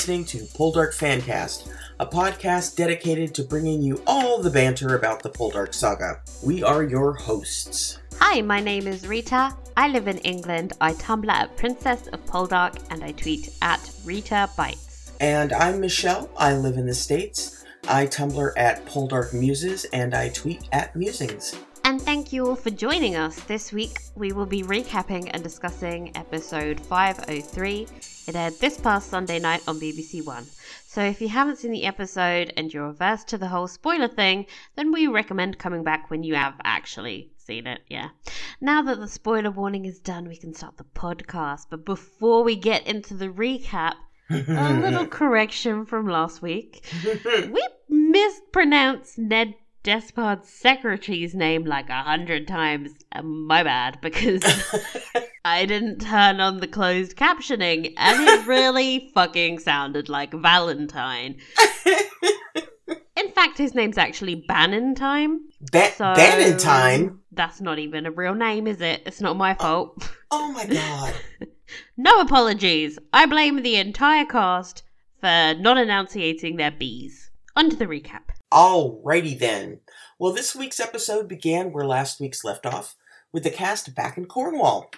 Listening to Poldark Fancast, a podcast dedicated to bringing you all the banter about the Poldark saga. We are your hosts. Hi, my name is Rita. I live in England. I Tumblr at Princess of Poldark and I tweet at Rita Bites. And I'm Michelle. I live in the States. I Tumblr at Poldark Muses and I tweet at Musings. And thank you all for joining us. This week we will be recapping and discussing episode 503. It aired this past Sunday night on BBC One. So if you haven't seen the episode and you're averse to the whole spoiler thing, then we recommend coming back when you have actually seen it. Yeah. Now that the spoiler warning is done, we can start the podcast. But before we get into the recap, a little correction from last week. We mispronounced Ned Despard's secretary's name like a hundred times. Uh, my bad, because I didn't turn on the closed captioning and it really fucking sounded like Valentine. In fact, his name's actually Bannintime. Ba- So? That's not even a real name, is it? It's not my fault. Oh my god. no apologies. I blame the entire cast for not enunciating their B's. On to the recap. Alrighty then. Well, this week's episode began where last week's left off, with the cast back in Cornwall.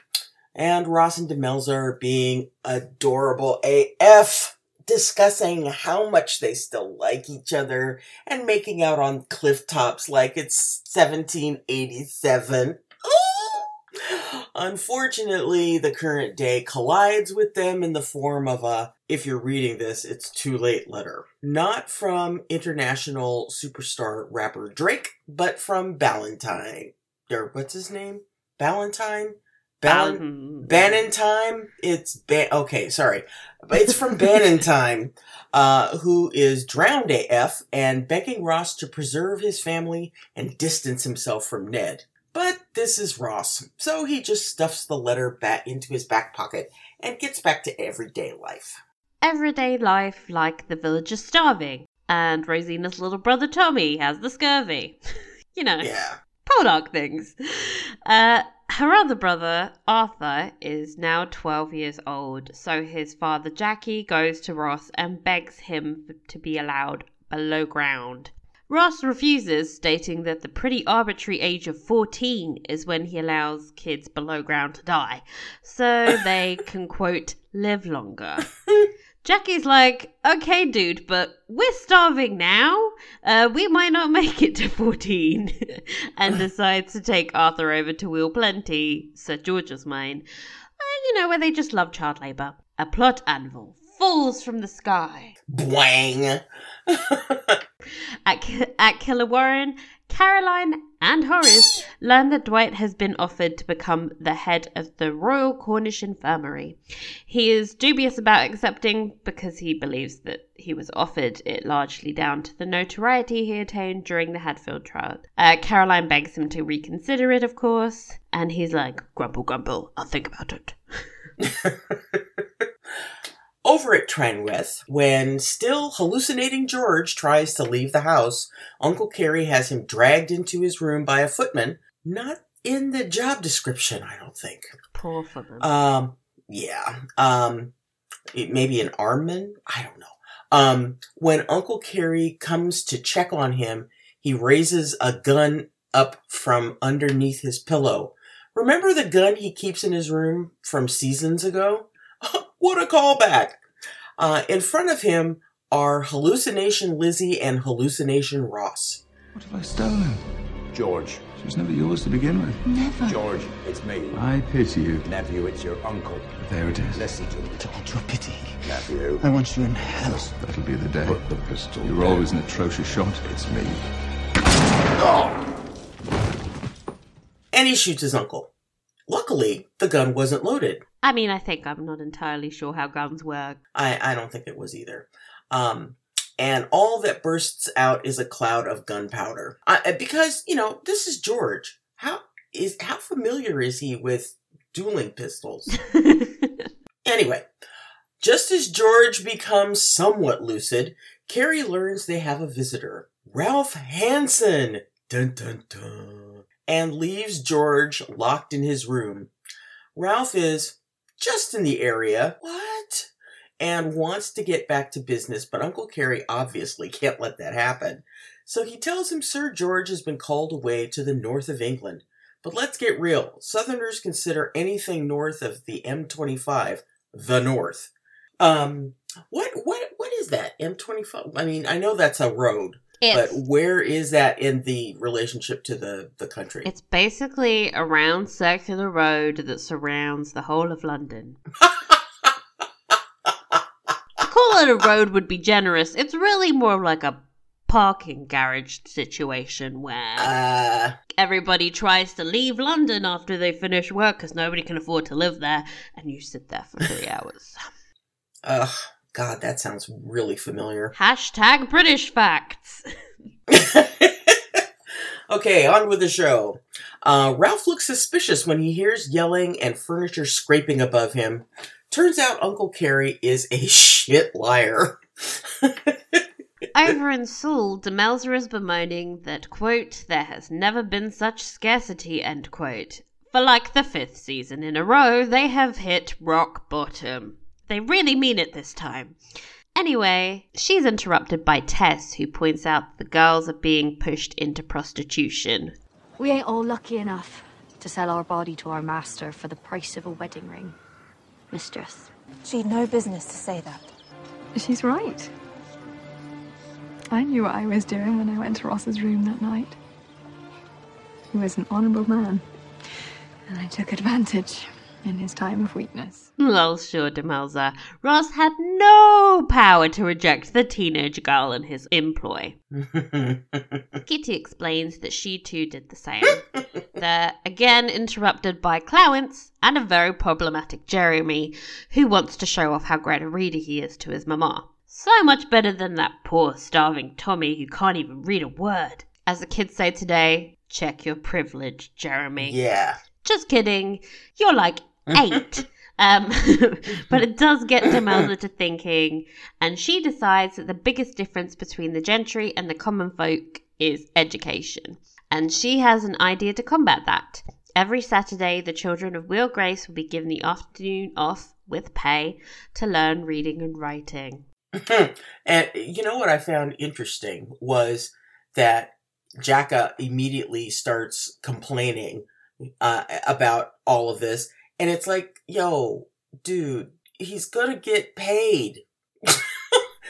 And Ross and Demelza being adorable AF, discussing how much they still like each other, and making out on cliff tops like it's 1787. Unfortunately, the current day collides with them in the form of a, if you're reading this, it's too late letter. Not from international superstar rapper Drake, but from Ballantyne. Or what's his name? Ballantyne? Ballin- Bal- Bannintime? It's ba- okay, sorry. But it's from Bannintime, uh, who is drowned AF and begging Ross to preserve his family and distance himself from Ned. But this is Ross, so he just stuffs the letter back into his back pocket and gets back to everyday life. Everyday life like the villagers starving, and Rosina's little brother Tommy has the scurvy. you know, Yeah. Poldark things. Uh, her other brother, Arthur, is now 12 years old, so his father Jacka goes to Ross and begs him to be allowed below ground. Ross refuses, stating that the pretty arbitrary age of 14 is when he allows kids below ground to die, so they can, quote, live longer. Jacka's like, okay, dude, but we're starving now. Uh, we might not make it to 14. and decides to take Arthur over to Wheal Plenty, Sir George's mine. Uh, you know, where they just love child labour. A plot anvil falls from the sky. Bwang! At, at Killewarren, Caroline and Horace learn that Dwight has been offered to become the head of the Royal Cornish Infirmary. He is dubious about accepting because he believes that he was offered it largely down to the notoriety he attained during the Hadfield trial. Uh, Caroline begs him to reconsider it, of course, and he's like, Grumble, grumble, I'll think about it. Over at Trenwith, when still hallucinating George tries to leave the house, Uncle Cary has him dragged into his room by a footman. Not in the job description, I don't think. Poor Footman. Um, yeah. Um, it, maybe an armman? I don't know. Um, when Uncle Cary comes to check on him, he raises a gun up from underneath his pillow. Remember the gun he keeps in his room from seasons ago? what a callback! Uh, in front of him are Hallucination Lizzie and Hallucination Ross. What have I stolen? George. She was never yours to begin with. Never. George, it's me. I pity you. Nephew, it's your uncle. There it is. Listen to me. Don't your pity. Nephew. I want you in hell. That'll be the day. Put the pistol You're down. always an atrocious shot. It's me. And he shoots his uncle. Luckily, the gun wasn't loaded. I mean, I think I'm not entirely sure how guns work. I, I don't think it was either. Um, and all that bursts out is a cloud of gunpowder. I, because, you know, this is George. How is how familiar is he with dueling pistols? Anyway, just as George becomes somewhat lucid, Cary learns they have a visitor. Ralph Hanson! Dun dun dun. And leaves George locked in his room. Ralph is just in the area. What? and wants to get back to business, but Uncle Cary obviously can't let that happen. So he tells him Sir George has been called away to the north of England. But let's get real. Southerners consider anything north of the M25 the north. Um what what what is that? M25? I mean, I know that's a road, It's but where is that in the relationship to the the country? it's basically a round circular road that surrounds the whole of London. call it a road would be generous. It's really more like a parking garage situation where uh everybody tries to leave London after they finish work because nobody can afford to live there, and you sit there for three hours. ugh, God, that sounds really familiar. Hashtag British facts. okay, on with the show. Uh, Ralph looks suspicious when he hears yelling and furniture scraping above him. Turns out Uncle Cary is a shit liar. Over in Sawle, Demelza is bemoaning that, quote, there has never been such scarcity, end quote. For like the fifth season in a row, they have hit rock bottom. They really mean it this time. Anyway, she's interrupted by Tess, who points out the girls are being pushed into prostitution. We ain't all lucky enough to sell our body to our master for the price of a wedding ring. Mistress. She'd no business to say that. She's right. I knew what I was doing when I went to Ross's room that night. He was an honourable man, and I took advantage in his time of weakness. Lol, sure, Demelza. Ross had no power to reject the teenage girl in his employ. Kitty explains that she too did the same. They're again interrupted by Clowance and a very problematic Jeremy, who wants to show off how great a reader he is to his mama. So much better than that poor starving Tommy who can't even read a word. As the kids say today, check your privilege, Jeremy. yeah. Just kidding. You're like eight. Um, but it does get Demelza to thinking, and she decides that the biggest difference between the gentry and the common folk is education. And she has an idea to combat that. Every Saturday, the children of Wheal Grace will be given the afternoon off with pay to learn reading and writing. and you know what I found interesting was that Jacka immediately starts complaining uh, about all of this, and it's like, yo, dude, he's gonna get paid.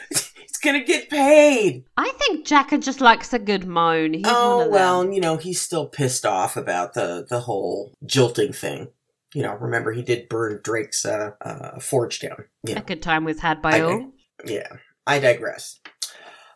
he's gonna get paid. I think Jacka just likes a good moan. He's oh well, you know, he's still pissed off about the the whole jilting thing. You know, remember he did burn Drake's uh, uh, forge down. You a good time was had by I all. yeah, I digress.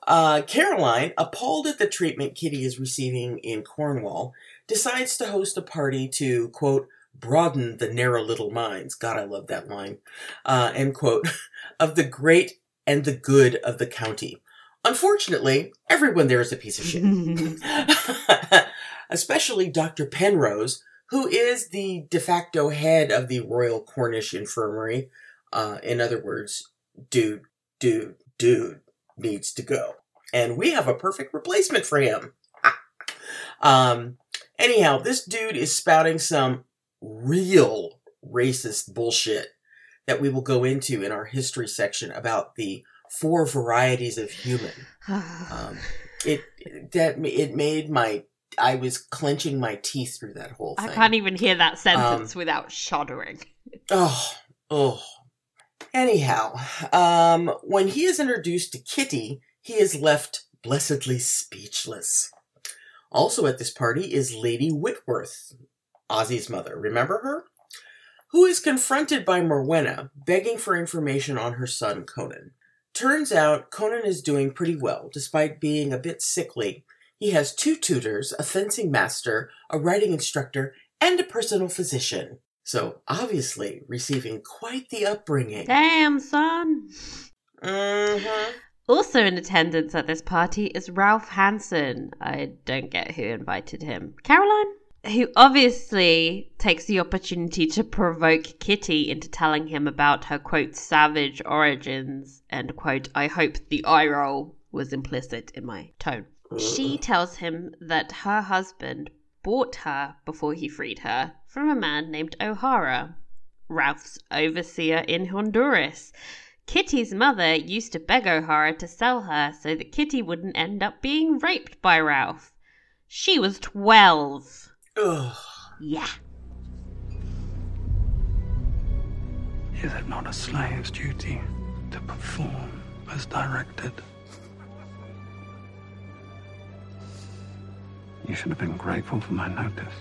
Uh, Caroline, appalled at the treatment Kitty is receiving in Cornwall, decides to host a party to, quote, broaden the narrow little minds. God, I love that line. Uh, end quote. Of the great and the good of the county. Unfortunately, everyone there is a piece of shit. Especially Dr. Penrose, who is the de facto head of the Royal Cornish Infirmary. Uh, in other words, dude, dude, dude needs to go. And we have a perfect replacement for him. um, anyhow, this dude is spouting some real racist bullshit that we will go into in our history section about the four varieties of human. Um, it that it made my I was clenching my teeth through that whole I can't even hear that sentence Um, without shuddering. Oh, oh. Anyhow, um, when he is introduced to Kitty, he is left blessedly speechless. Also at this party is Lady Whitworth, Ossie's mother. Remember her? Who is confronted by Morwenna, begging for information on her son Conan. Turns out Conan is doing pretty well, despite being a bit sickly. He has two tutors, a fencing master, a writing instructor, and a personal physician. So, obviously, receiving quite the upbringing. Damn, son. Mm-hmm. Also in attendance at this party is Ralph Hanson. I don't get who invited him. Caroline? Who obviously takes the opportunity to provoke Kitty into telling him about her quote savage origins and quote I hope the eye roll was implicit in my tone. She uh. tells him that her husband bought her before he freed her from a man named O'Hara, Ralph's overseer in Honduras. Kitty's mother used to beg O'Hara to sell her so that Kitty wouldn't end up being raped by Ralph. She was 12. Ugh. Yeah. Is it not a slave's duty to perform as directed? You should have been grateful for my notice.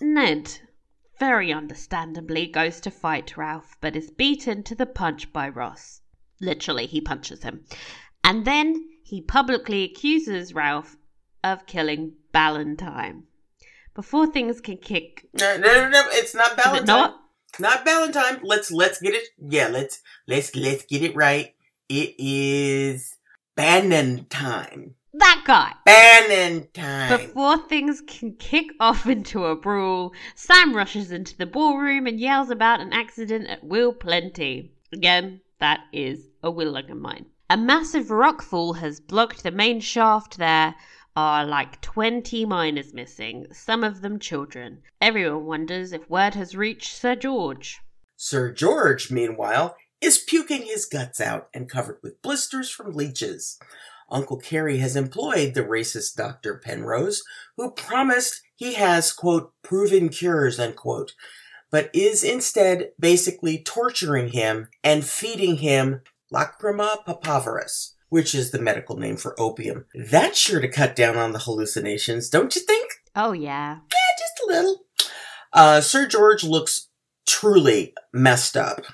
Ned, very understandably, goes to fight Ralph, but is beaten to the punch by Ross. Literally, he punches him. And then he publicly accuses Ralph of killing Ballantyne. Before things can kick. No, no, no, no, it's not Valentine. not? Not Valentine. Let's let's get it. Yeah, let's let's let's get it right. It is Bannon time. That guy! Bannon time. Before things can kick off into a brawl, Sam rushes into the ballroom and yells about an accident at Wheal Plenty. Again, that is a Willing of mine. A massive rockfall has blocked the main shaft there. Are like 20 miners missing, some of them children. Everyone wonders if word has reached Sir George. Sir George, meanwhile, is puking his guts out and covered with blisters from leeches. Uncle Cary has employed the racist Dr. Penrose, who promised he has, quote, proven cures, unquote, but is instead basically torturing him and feeding him lacrima papaveris, which is the medical name for opium. That's sure to cut down on the hallucinations, don't you think? Oh, yeah. Yeah, just a little. Uh, Sir George looks truly messed up.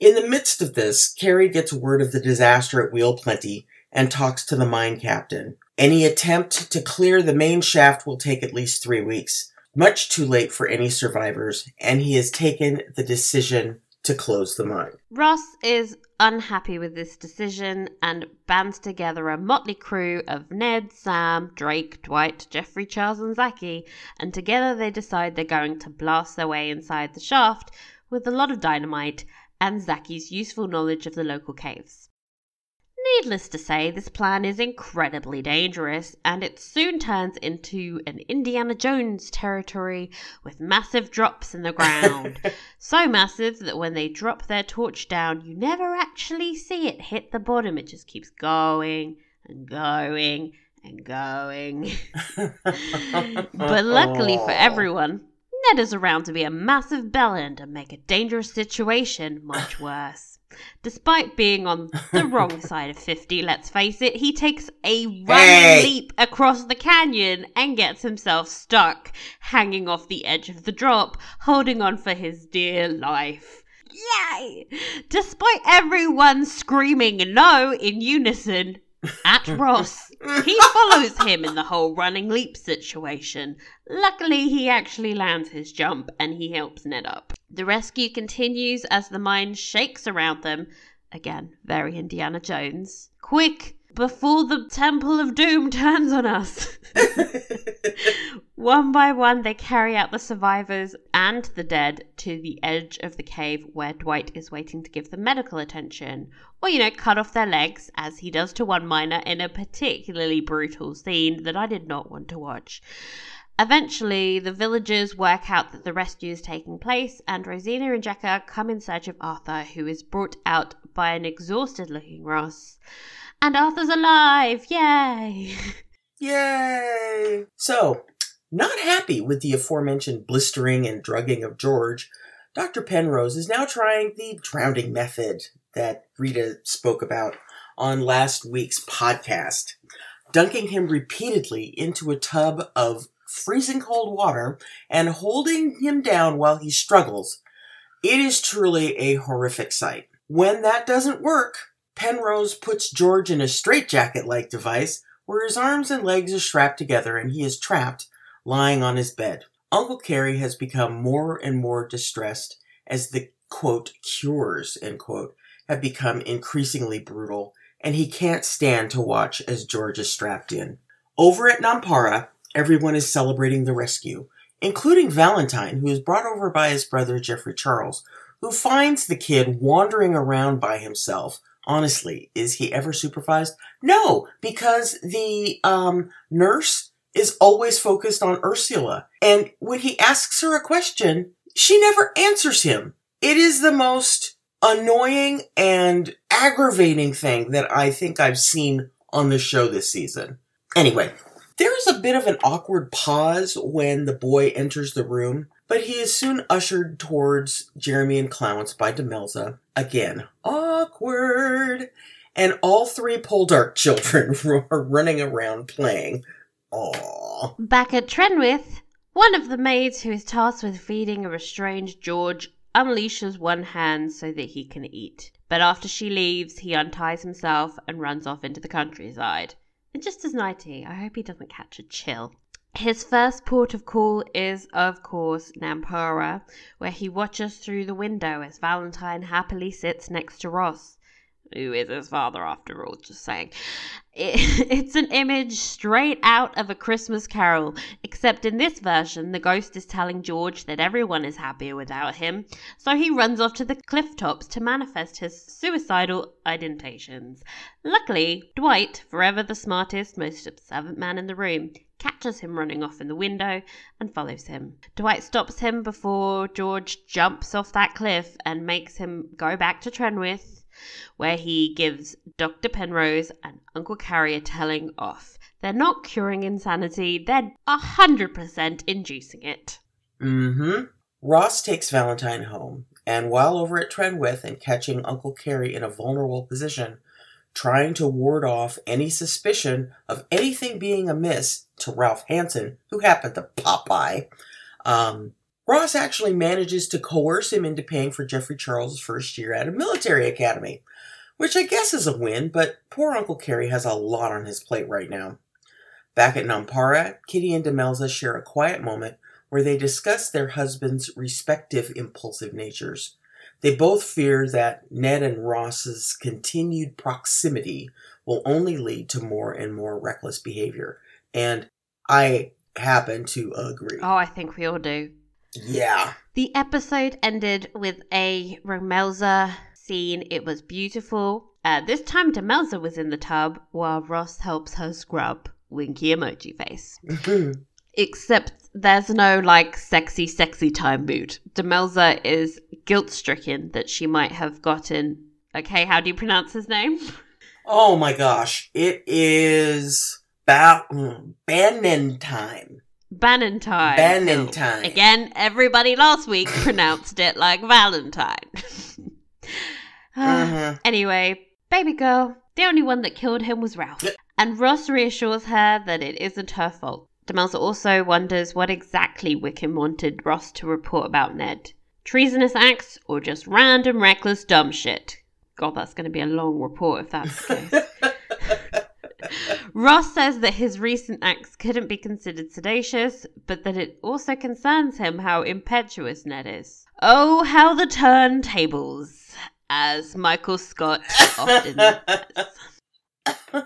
In the midst of this, Cary gets word of the disaster at Wheal Plenty and talks to the mine captain. Any attempt to clear the main shaft will take at least three weeks. Much too late for any survivors, and he has taken the decision to close the mine. Ross is unhappy with this decision and bands together a motley crew of Ned, Sam, Drake, Dwight, Geoffrey, Charles, and Zacky, and together they decide they're going to blast their way inside the shaft with a lot of dynamite and Zacky's useful knowledge of the local caves. Needless to say, this plan is incredibly dangerous, and it soon turns into an Indiana Jones territory with massive drops in the ground. so massive that when they drop their torch down, you never actually see it hit the bottom. It just keeps going and going and going. but luckily for everyone, Ned is around to be a massive bellend and make a dangerous situation much worse. Despite being on the wrong side of 50, let's face it, he takes a running Hey! leap across the canyon and gets himself stuck, hanging off the edge of the drop, holding on for his dear life. Yay! Despite everyone screaming no in unison at Ross, he follows him in the whole running leap situation. Luckily, he actually lands his jump and he helps Ned up. The rescue continues as the mine shakes around them. Again, very Indiana Jones. Quick! Before the Temple of Doom turns on us. one by one, they carry out the survivors and the dead to the edge of the cave where Dwight is waiting to give them medical attention. Or, you know, cut off their legs, as he does to one miner in a particularly brutal scene that I did not want to watch. Eventually, the villagers work out that the rescue is taking place, and Rosina and Jacka come in search of Arthur, who is brought out by an exhausted looking Ross. And Arthur's alive! Yay! Yay! So, not happy with the aforementioned blistering and drugging of George, Dr. Penrose is now trying the drowning method that Rita spoke about on last week's podcast, dunking him repeatedly into a tub of freezing cold water and holding him down while he struggles. It is truly a horrific sight. When that doesn't work, Penrose puts George in a straitjacket like device where his arms and legs are strapped together and he is trapped, lying on his bed. Uncle Cary has become more and more distressed as the quote cures end quote have become increasingly brutal, and he can't stand to watch as George is strapped in. Over at Nampara, everyone is celebrating the rescue, including Valentine, who is brought over by his brother Geoffrey Charles, who finds the kid wandering around by himself. Honestly, is he ever supervised? No, because the um, nurse is always focused on Ursula. And when he asks her a question, she never answers him. It is the most annoying and aggravating thing that I think I've seen on the show this season. Anyway, there is a bit of an awkward pause when the boy enters the room, but he is soon ushered towards Jeremy and Clowance by Demelza. Again, awkward. And all three Poldark children are running around playing. Aww. Back at Trenwith, one of the maids who is tasked with feeding a restrained George unleashes one hand so that he can eat. But after she leaves, he unties himself and runs off into the countryside. And just as nighty, I hope he doesn't catch a chill. His first port of call is, of course, Nampara, where he watches through the window as Valentine happily sits next to Ross who is his father after all, just saying. It, it's an image straight out of a Christmas carol, except in this version, the ghost is telling George that everyone is happier without him, so he runs off to the cliff tops to manifest his suicidal indentations. Luckily, Dwight, forever the smartest, most observant man in the room, catches him running off in the window and follows him. Dwight stops him before George jumps off that cliff and makes him go back to Trenwith where he gives Dr. Penrose and Uncle Cary a telling off. They're not curing insanity, they're 100% inducing it. Mm hmm. Ross takes Valentine home, and while over at Trenwith and catching Uncle Cary in a vulnerable position, trying to ward off any suspicion of anything being amiss to Ralph Hanson, who happened to pop by, um, Ross actually manages to coerce him into paying for Geoffrey Charles' first year at a military academy, which I guess is a win, but poor Uncle Cary has a lot on his plate right now. Back at Nampara, Kitty and Demelza share a quiet moment where they discuss their husbands' respective impulsive natures. They both fear that Ned and Ross's continued proximity will only lead to more and more reckless behavior. And I happen to agree. Oh, I think we all do. Yeah. The episode ended with a Romelza scene. It was beautiful. Uh, this time, Demelza was in the tub while Ross helps her scrub winky emoji face. Except there's no like sexy, sexy time mood. Demelza is guilt stricken that she might have gotten. Okay, how do you pronounce his name? Oh my gosh. It is ba- mm, Bannon time. Bannentine. Bannentine. Again, everybody last week pronounced it like Valentine. Mhm. Anyway, baby girl, the only one that killed him was Ralph. And Ross reassures her that it isn't her fault. Demelza also wonders what exactly Wickham wanted Ross to report about Ned. Treasonous acts or just random reckless dumb shit? God, that's going to be a long report if that's the case. Ross says that his recent acts couldn't be considered sedacious, but that it also concerns him how impetuous Ned is. Oh, how the turntables, as Michael Scott often says.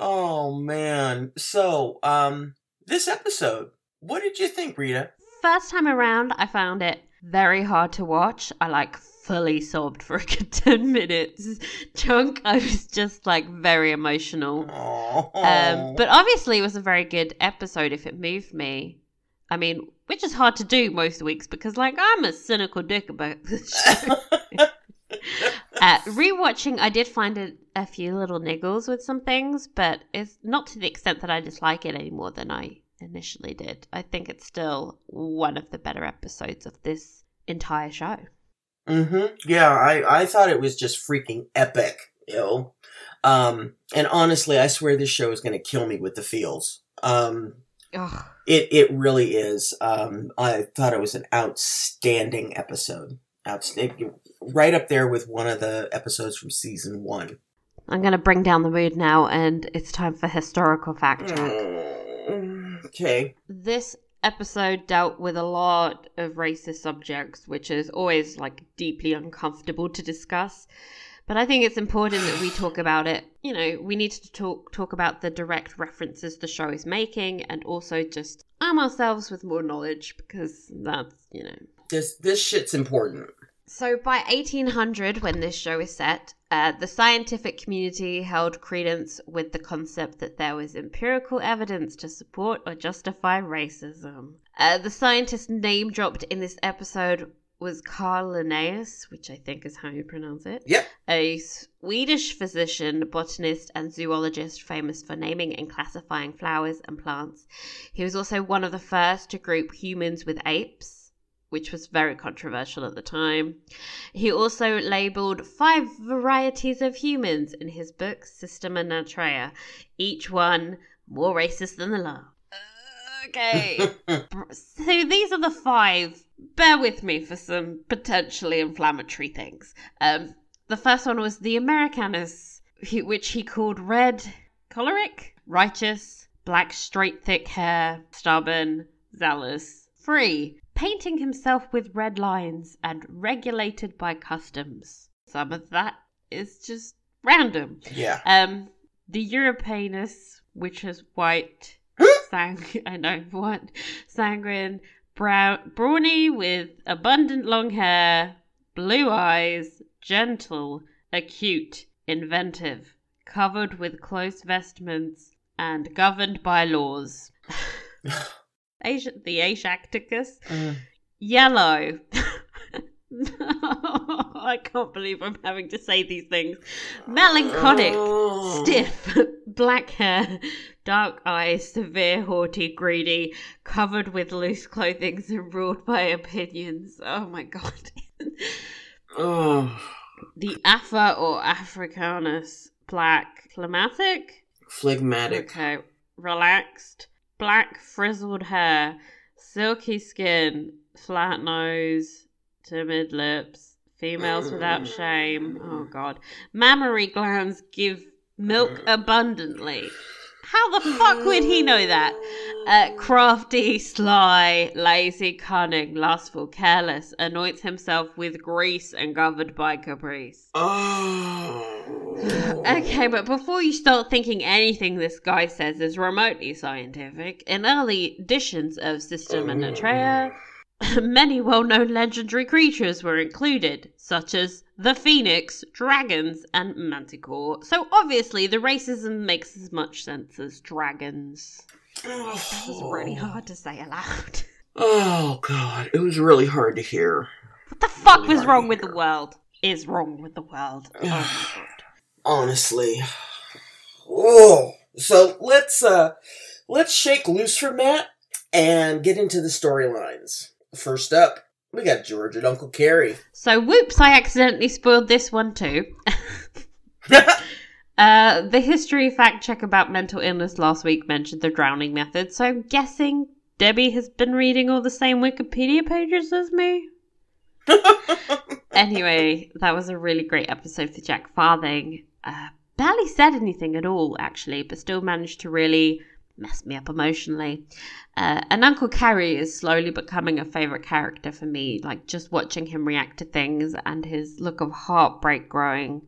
Oh man. So, um, this episode, what did you think, Rita? First time around, I found it very hard to watch. I like fully sobbed for a good 10 minutes. Chunk, I was just like very emotional. Um, but obviously, it was a very good episode if it moved me. I mean, which is hard to do most weeks because, like, I'm a cynical dick about this show. uh, rewatching, I did find a, a few little niggles with some things, but it's not to the extent that I dislike it any more than I initially did. I think it's still one of the better episodes of this entire show. Mm-hmm. Yeah, I, I thought it was just freaking epic, you know. Um, and honestly, I swear this show is gonna kill me with the feels. Um, Ugh. it it really is. Um, I thought it was an outstanding episode. Outstanding, right up there with one of the episodes from season one. I'm going to bring down the mood now, and it's time for historical fact check. Mm, Okay. this episode dealt with a lot of racist subjects, which is always like deeply uncomfortable to discuss. But I think it's important that we talk about it. You know, we need to talk talk about the direct references the show is making, and also just arm ourselves with more knowledge because that's you know. This this shit's important. So by 1800, when this show is set, uh, the scientific community held credence with the concept that there was empirical evidence to support or justify racism. Uh, the scientist name dropped in this episode was Carl Linnaeus, which I think is how you pronounce it. Yep. A Swedish physician, botanist, and zoologist famous for naming and classifying flowers and plants. He was also one of the first to group humans with apes, which was very controversial at the time. He also labeled five varieties of humans in his book Systema Naturae, each one more racist than the last. Okay. so these are the five. Bear with me for some potentially inflammatory things. Um, the first one was the Americanus, which he called red, choleric, righteous, black, straight, thick hair, stubborn, zealous, free, painting himself with red lines and regulated by customs. Some of that is just random. Yeah. Um, the Europeanus, which is white, sang I know what sanguine, brown, brawny with abundant long hair, blue eyes, gentle, acute, inventive, covered with close vestments, and governed by laws. Asia, the Asiaticus, Mm. yellow. I can't believe I'm having to say these things. Melancholic, Oh. stiff, black hair, dark eyes, severe, haughty, greedy, covered with loose clothing and ruled by opinions. Oh my god. Oh. the Afer or Africanus, black, phlegmatic, Phlegmatic. Okay. Relaxed. Black frizzled hair. Silky skin. Flat nose. Timid lips. Females without mm. shame. Oh god. Mammary glands give milk abundantly. How the fuck would he know that? Uh, crafty, sly, lazy, cunning, lustful, careless, anoints himself with grease and governed by caprice. Oh. Okay, but before you start thinking anything this guy says is remotely scientific, in early editions of Systema Naturae, many well known legendary creatures were included, such as the phoenix, dragons, and manticore. So obviously, the racism makes as much sense as dragons. That was really hard to say aloud. Oh god, it was really hard to hear. What the fuck Really was wrong with the world? Is wrong with the world. Oh. Honestly. Oh. So let's uh let's shake loose from that and get into the storylines. First up, we got George and Uncle Cary. So, whoops, I accidentally spoiled this one too. uh, the history fact check about mental illness last week mentioned the drowning method, so I'm guessing Debbie has been reading all the same Wikipedia pages as me. anyway, that was a really great episode for Jack Farthing. Uh, barely said anything at all, actually, but still managed to really mess me up emotionally. Uh, and Uncle Cary is slowly becoming a favorite character for me, like just watching him react to things and his look of heartbreak growing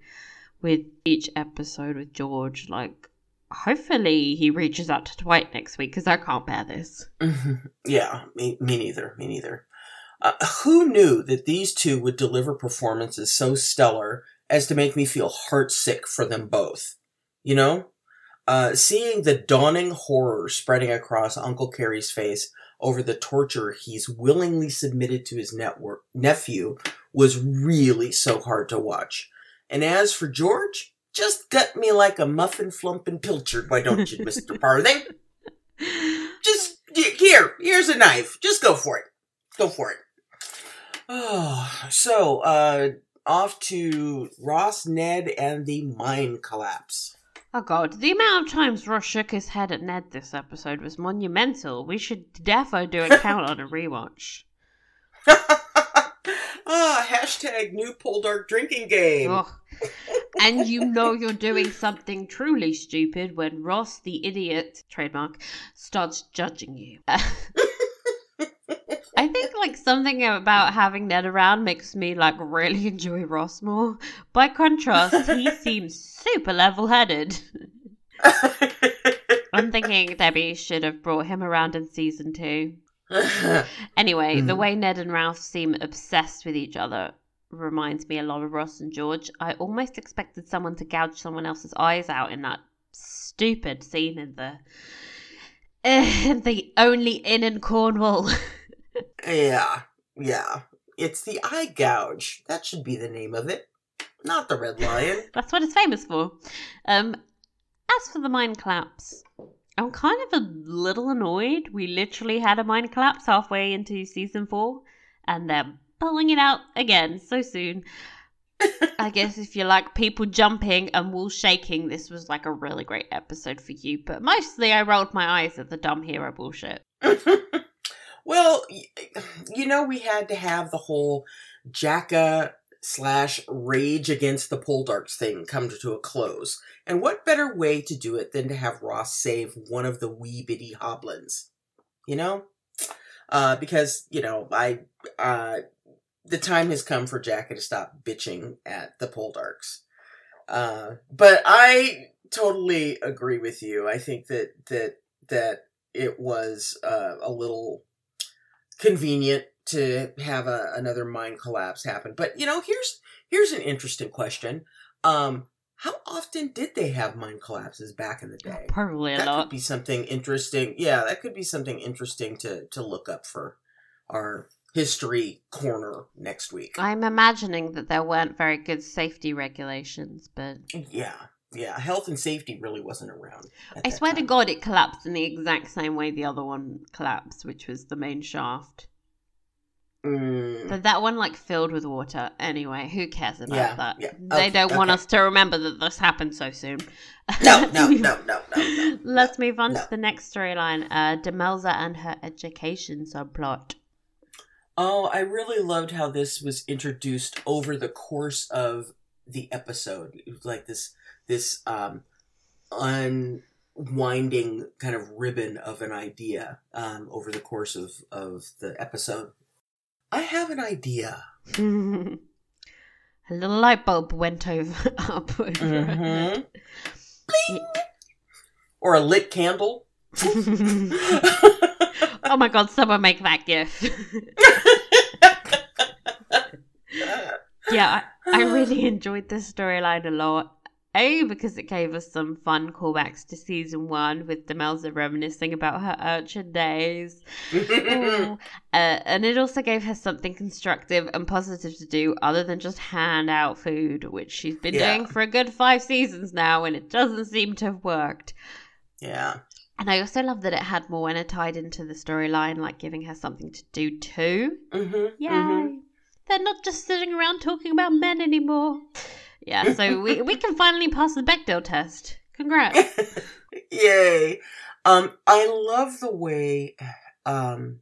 with each episode with George. Like, hopefully he reaches out to Dwight next week because I can't bear this. yeah, me, me neither. Me neither. Uh, who knew that these two would deliver performances so stellar as to make me feel heartsick for them both? You know? Uh, seeing the dawning horror spreading across Uncle Cary's face over the torture he's willingly submitted to his network, nephew was really so hard to watch. And as for George, just gut me like a muffin flumpin' pilchard, why don't you, Mr. Farthing? Just here, here's a knife. Just go for it. Go for it. Oh, so uh, off to Ross, Ned, and the mine collapse. Oh god, the amount of times Ross shook his head at Ned this episode was monumental. We should defo do a count on a rewatch. ah, hashtag new Poldark drinking game. Ugh. And you know you're doing something truly stupid when Ross, the idiot, trademark, starts judging you. I think like something about having Ned around makes me like really enjoy Ross more. By contrast, he seems super level headed. I'm thinking Debbie should have brought him around in season two. Anyway, the Mhm. way Ned and Ralph seem obsessed with each other reminds me a lot of Ross and George. I almost expected someone to gouge someone else's eyes out in that stupid scene in the the only inn in Cornwall. Yeah, yeah, It's the eye gouge. That should be the name of it. Not the red lion. That's what it's famous for. Um, as for the mind collapse, I'm kind of a little annoyed. We literally had a mind collapse halfway into season four, and they're pulling it out again so soon. I guess if you like people jumping and walls shaking, this was like a really great episode for you. But mostly I rolled my eyes at the dumb hero bullshit. well, you know, we had to have the whole Jacka slash rage against the Poldarks thing come to a close. And what better way to do it than to have Ross save one of the wee bitty Hoblyns? You know? Uh, because, you know, I, uh, the time has come for Jacka to stop bitching at the Poldarks. Uh, but I totally agree with you. I think that, that, that it was, uh, a little convenient to have a, another mine collapse happen. But you know, here's here's an interesting question. Um, how often did they have mine collapses back in the day? Probably a that lot. could be something interesting. Yeah, that could be something interesting to to look up for our history corner next week. I'm imagining that there weren't very good safety regulations, but yeah, yeah, health and safety really wasn't around. I swear to. God it collapsed in the exact same way the other one collapsed, which was the main shaft. Mm, But that one like filled with water. Anyway, who cares about Yeah, that? yeah. They Okay, don't want okay. us to remember that this happened so soon. no, no, no, no, no, no. Let's move on no. to the next storyline. Uh, Demelza and her education subplot. Oh, I really loved how this was introduced over the course of the episode. It was like this this um unwinding kind of ribbon of an idea um over the course of of the episode. I have an idea. a little light bulb went over up over her head. Or a lit candle. oh my god, someone make that gif. yeah, I, I really enjoyed this storyline a lot. A, because it gave us some fun callbacks to season one with Demelza reminiscing about her urchin days. Uh, and it also gave her something constructive and positive to do other than just hand out food, which she's been Yeah. doing for a good five seasons now, and it doesn't seem to have worked. yeah. And I also love that it had Morwenna tied into the storyline, like giving her something to do too. Mm-hmm. Yay! They're not just sitting around talking about men anymore. Yeah, so we, we can finally pass the Bechdel test. Congrats. Yay. Um, I love the way, um,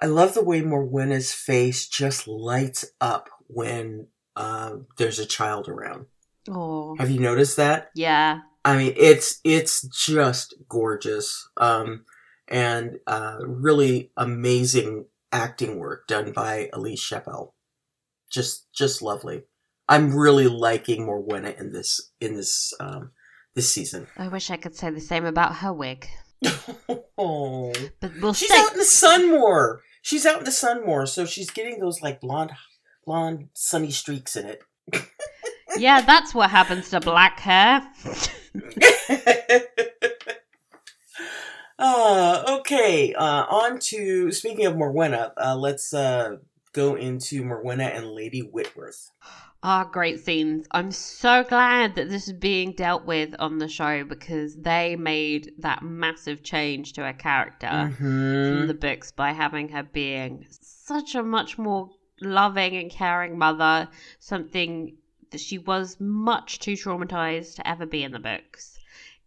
I love the way Morwenna's face just lights up when, um, there's a child around. Oh, Have you noticed that? yeah. I mean, it's, it's just gorgeous. Um, and, uh, really amazing acting work done by Ellise Chappell. Just, just lovely. I'm really liking Morwenna in this, in this, um, this season. I wish I could say the same about her wig. Oh. But we'll She's out in the sun more. She's out in the sun more, so she's getting those like blonde, blonde sunny streaks in it. Yeah, that's what happens to black hair. uh, okay. Uh, on to speaking of Morwenna. Uh, let's uh go into Morwenna and Lady Whitworth. Ah, great scenes. I'm so glad that this is being dealt with on the show because they made that massive change to her character Mm-hmm. from the books by having her being such a much more loving and caring mother, something that she was much too traumatized to ever be in the books.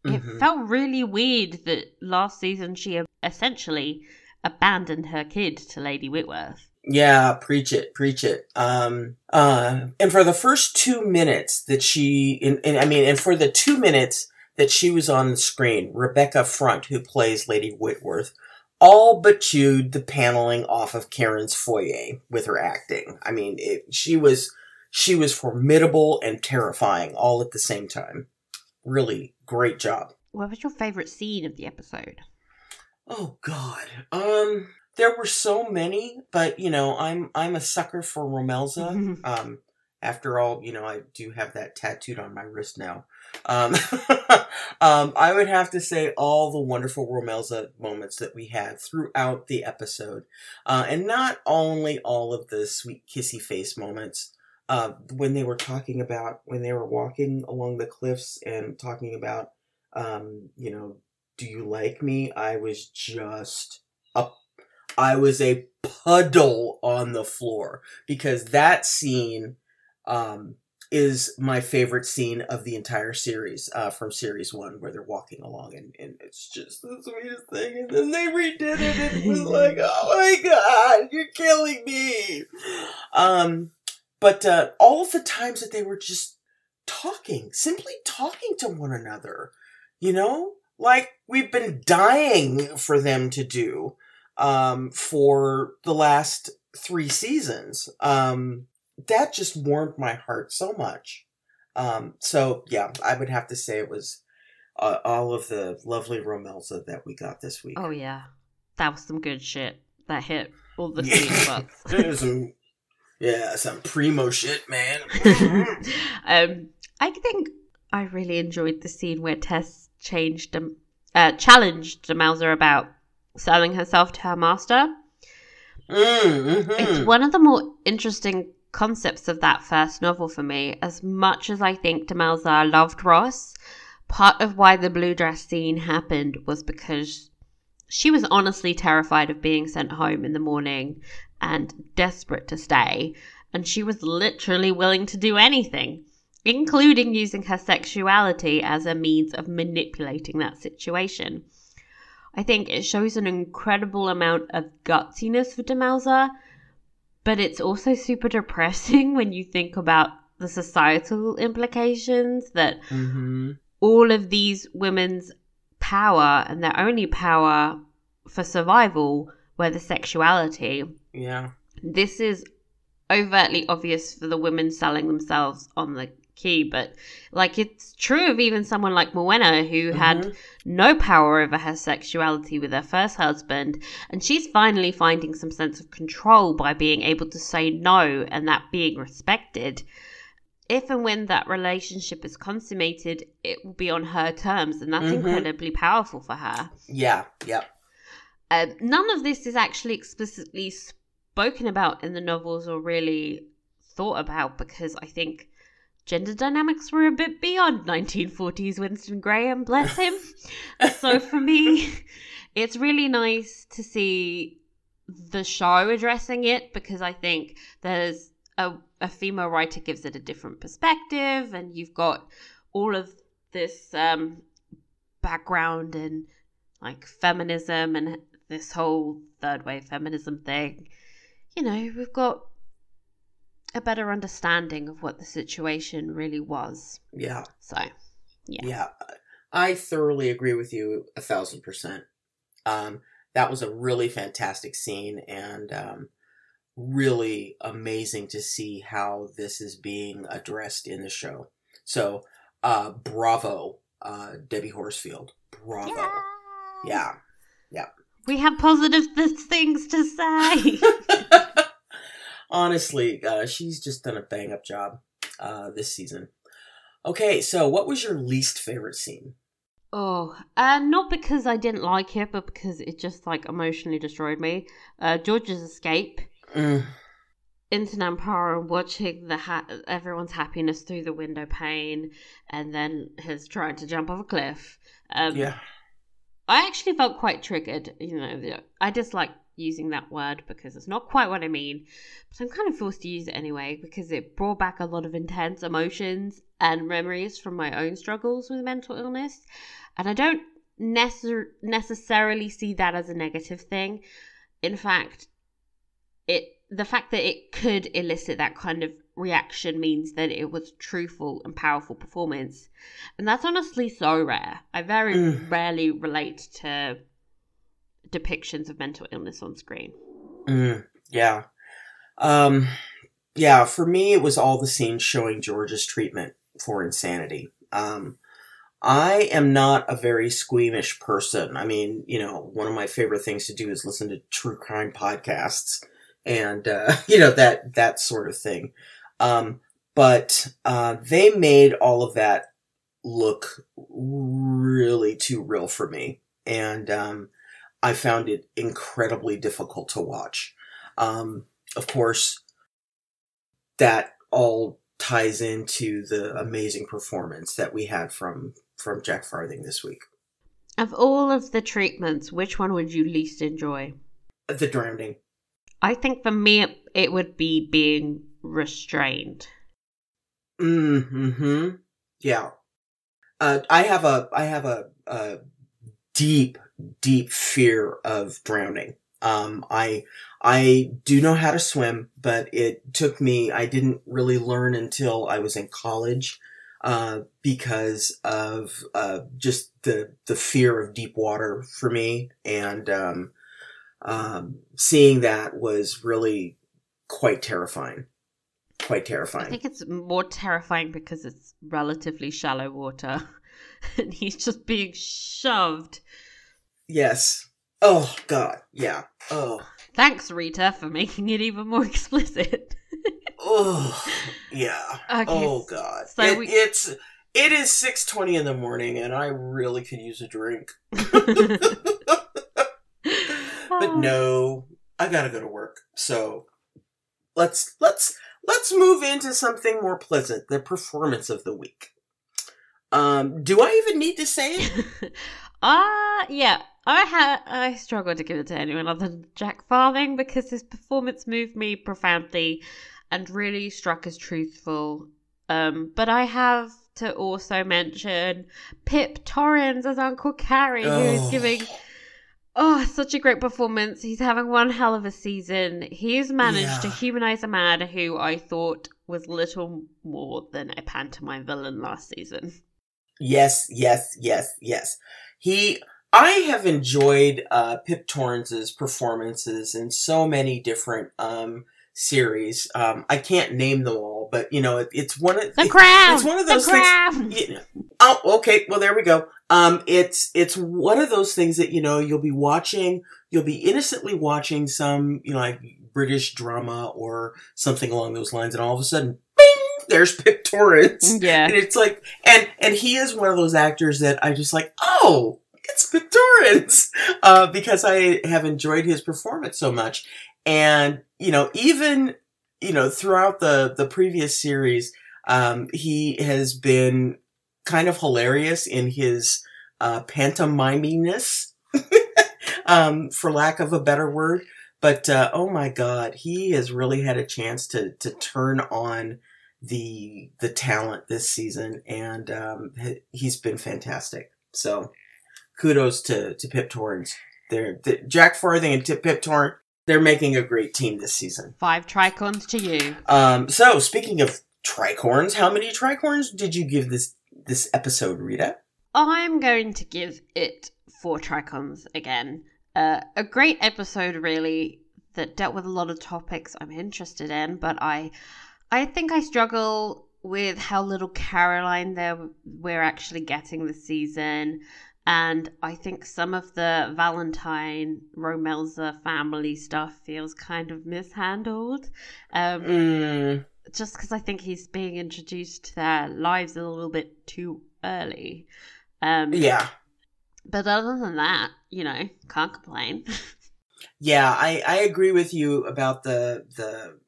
It Mhm. felt really weird that last season she essentially abandoned her kid to Lady Whitworth. Yeah, preach it, preach it. Um, uh, and for the first two minutes that she, in, in, I mean, and for the two minutes that she was on the screen, Rebecca Front, who plays Lady Whitworth, all but chewed the paneling off of Karen's foyer with her acting. I mean, it, she was, she was formidable and terrifying all at the same time. Really great job. What was your favorite scene of the episode? Oh God. Um, there were so many, but you know, I'm I'm a sucker for Romelza. um, After all, you know, I do have that tattooed on my wrist now. Um, um, I would have to say all the wonderful Romelza moments that we had throughout the episode. Uh, and not only all of the sweet kissy face moments, uh, when they were talking about, when they were walking along the cliffs and talking about, um, you know, do you like me? I was just a, I was a puddle on the floor because that scene, um, is my favorite scene of the entire series, uh, from series one, where they're walking along and, and it's just the sweetest thing. And then they redid it and it was like, oh my god, you're killing me. Um, but, uh, all of the times that they were just talking, simply talking to one another, you know, like we've been dying for them to do, um, for the last three seasons. Um, that just warmed my heart so much. Um, so yeah, I would have to say it was uh, all of the lovely Romelza that we got this week. Oh yeah, that was some good shit. That hit all the sweet spots. Some, yeah, some primo shit, man. um, I think I really enjoyed the scene where Tess changed, um, uh, challenged Demelza about selling herself to her master. Mm, It's one of the more interesting concepts of that first novel for me. As much as I think Demelza loved Ross, part of why the blue dress scene happened was because she was honestly terrified of being sent home in the morning and desperate to stay, and she was literally willing to do anything, including using her sexuality as a means of manipulating that situation. I think it shows an incredible amount of gutsiness for Demelza, but it's also super depressing when you think about the societal implications that Mhm. all of these women's power and their only power for survival were the sexuality. Yeah. This is overtly obvious for the women selling themselves on the quay, but like it's true of even someone like Morwenna who had no power over her sexuality with her first husband, and she's finally finding some sense of control by being able to say no and that being respected. If and when that relationship is consummated, it will be on her terms, and that's Mhm. incredibly powerful for her. Yeah. Yeah. Um, none of this is actually explicitly spoken about in the novels or really thought about because I think gender dynamics were a bit beyond 1940s Winston Graham, bless him. so for me, it's really nice to see the show addressing it because I think there's a, a female writer gives it a different perspective, and you've got all of this um, background and like feminism and this whole third wave feminism thing. You know, we've got a better understanding of what the situation really was. Yeah. So, yeah. Yeah. I thoroughly agree with you a thousand percent. Um, that was a really fantastic scene and um, really amazing to see how this is being addressed in the show. So, uh, bravo, uh, Debbie Horsfield. Bravo. Yeah. Yeah. We have positive th- things to say. Honestly, uh, she's just done a bang up job uh, this season. Okay, so what was your least favorite scene? oh, uh, not because I didn't like it, but because it just like emotionally destroyed me. Uh, George's escape. Mm, into Nampara and watching the ha- everyone's happiness through the window pane, and then his trying to jump off a cliff. Um, yeah. I actually felt quite triggered. You know, I dislike using that word because it's not quite what I mean, but I'm kind of forced to use it anyway because it brought back a lot of intense emotions and memories from my own struggles with mental illness, and I don't necessar- necessarily see that as a negative thing. In fact, it the fact that it could elicit that kind of reaction means that it was truthful and powerful performance. And that's honestly so rare. I very rarely relate to depictions of mental illness on screen Mm, yeah. Um, yeah, for me, it was all the scenes showing George's treatment for insanity. Um, I am not a very squeamish person. I mean, you know, one of my favorite things to do is listen to true crime podcasts and, uh, you know, that, that sort of thing. Um, but uh, they made all of that look really too real for me, and um, I found it incredibly difficult to watch. Um, of course, that all ties into the amazing performance that we had from from Jack Farthing this week. Of all of the treatments, which one would you least enjoy? The drowning. I think for me, it, it would be being restrained. Hmm. Yeah. Uh, I have a I have a, a deep deep fear of drowning. Um, I I do know how to swim, but it took me. I didn't really learn until I was in college, uh, because of uh, just the the fear of deep water for me, and um, um, seeing that was really quite terrifying. Quite terrifying. I think it's more terrifying because it's relatively shallow water and he's just being shoved. Yes. Oh God. Yeah. Oh. Thanks, Rita, for making it even more explicit. Oh. Yeah. Okay, oh God. so It- we- It's it is six twenty in the morning, and I really could use a drink. But no, I gotta go to work. So let's let's let's move into something more pleasant. The performance of the week. Um, do I even need to say it? Ah, yeah. I had I struggled to give it to anyone other than Jack Farthing because his performance moved me profoundly and really struck as truthful. Um, but I have to also mention Pip Torrens as Uncle Cary, who is Oh. giving oh such a great performance. He's having one hell of a season. He's managed to humanize a man who I thought was little more than a pantomime villain last season. Yes, yes, yes, yes. He, I have enjoyed uh, Pip Torrens's performances in so many different um, series. Um, I can't name them all, but you know, it, it's one of The it- crown. It's one of the those crown. things. Yeah. Oh, okay. Well, there we go. Um, it's it's one of those things that you know you'll be watching. You'll be innocently watching some you know like British drama or something along those lines, and all of a sudden, bing! There's Pip Torrens. Yeah. And it's like, and and he is one of those actors that I just like. Oh, it's Pip Torrens, uh, because I have enjoyed his performance so much, and you know, even you know, throughout the the previous series, um, he has been kind of hilarious in his uh, pantomiminess, um, for lack of a better word. But uh, oh my God, he has really had a chance to to turn on the the talent this season, and um, he's been fantastic. So kudos to to Pip Torrens. They're, the, Jack Farthing and Tip Pip Torrens. They're making a great team this season. Five tricorns to you. Um, so speaking of tricorns, how many tricorns did you give this this episode, Rita? I'm going to give it four tricons again. Uh, a great episode, really, that dealt with a lot of topics I'm interested in, but I, I think I struggle with how little Caroline there we're actually getting this season. And I think some of the Valentine Romelza family stuff feels kind of mishandled. Um, Mm, just because I think he's being introduced to their lives a little bit too early. Um, yeah, But other than that, you know, can't complain. yeah, I, I agree with you about the the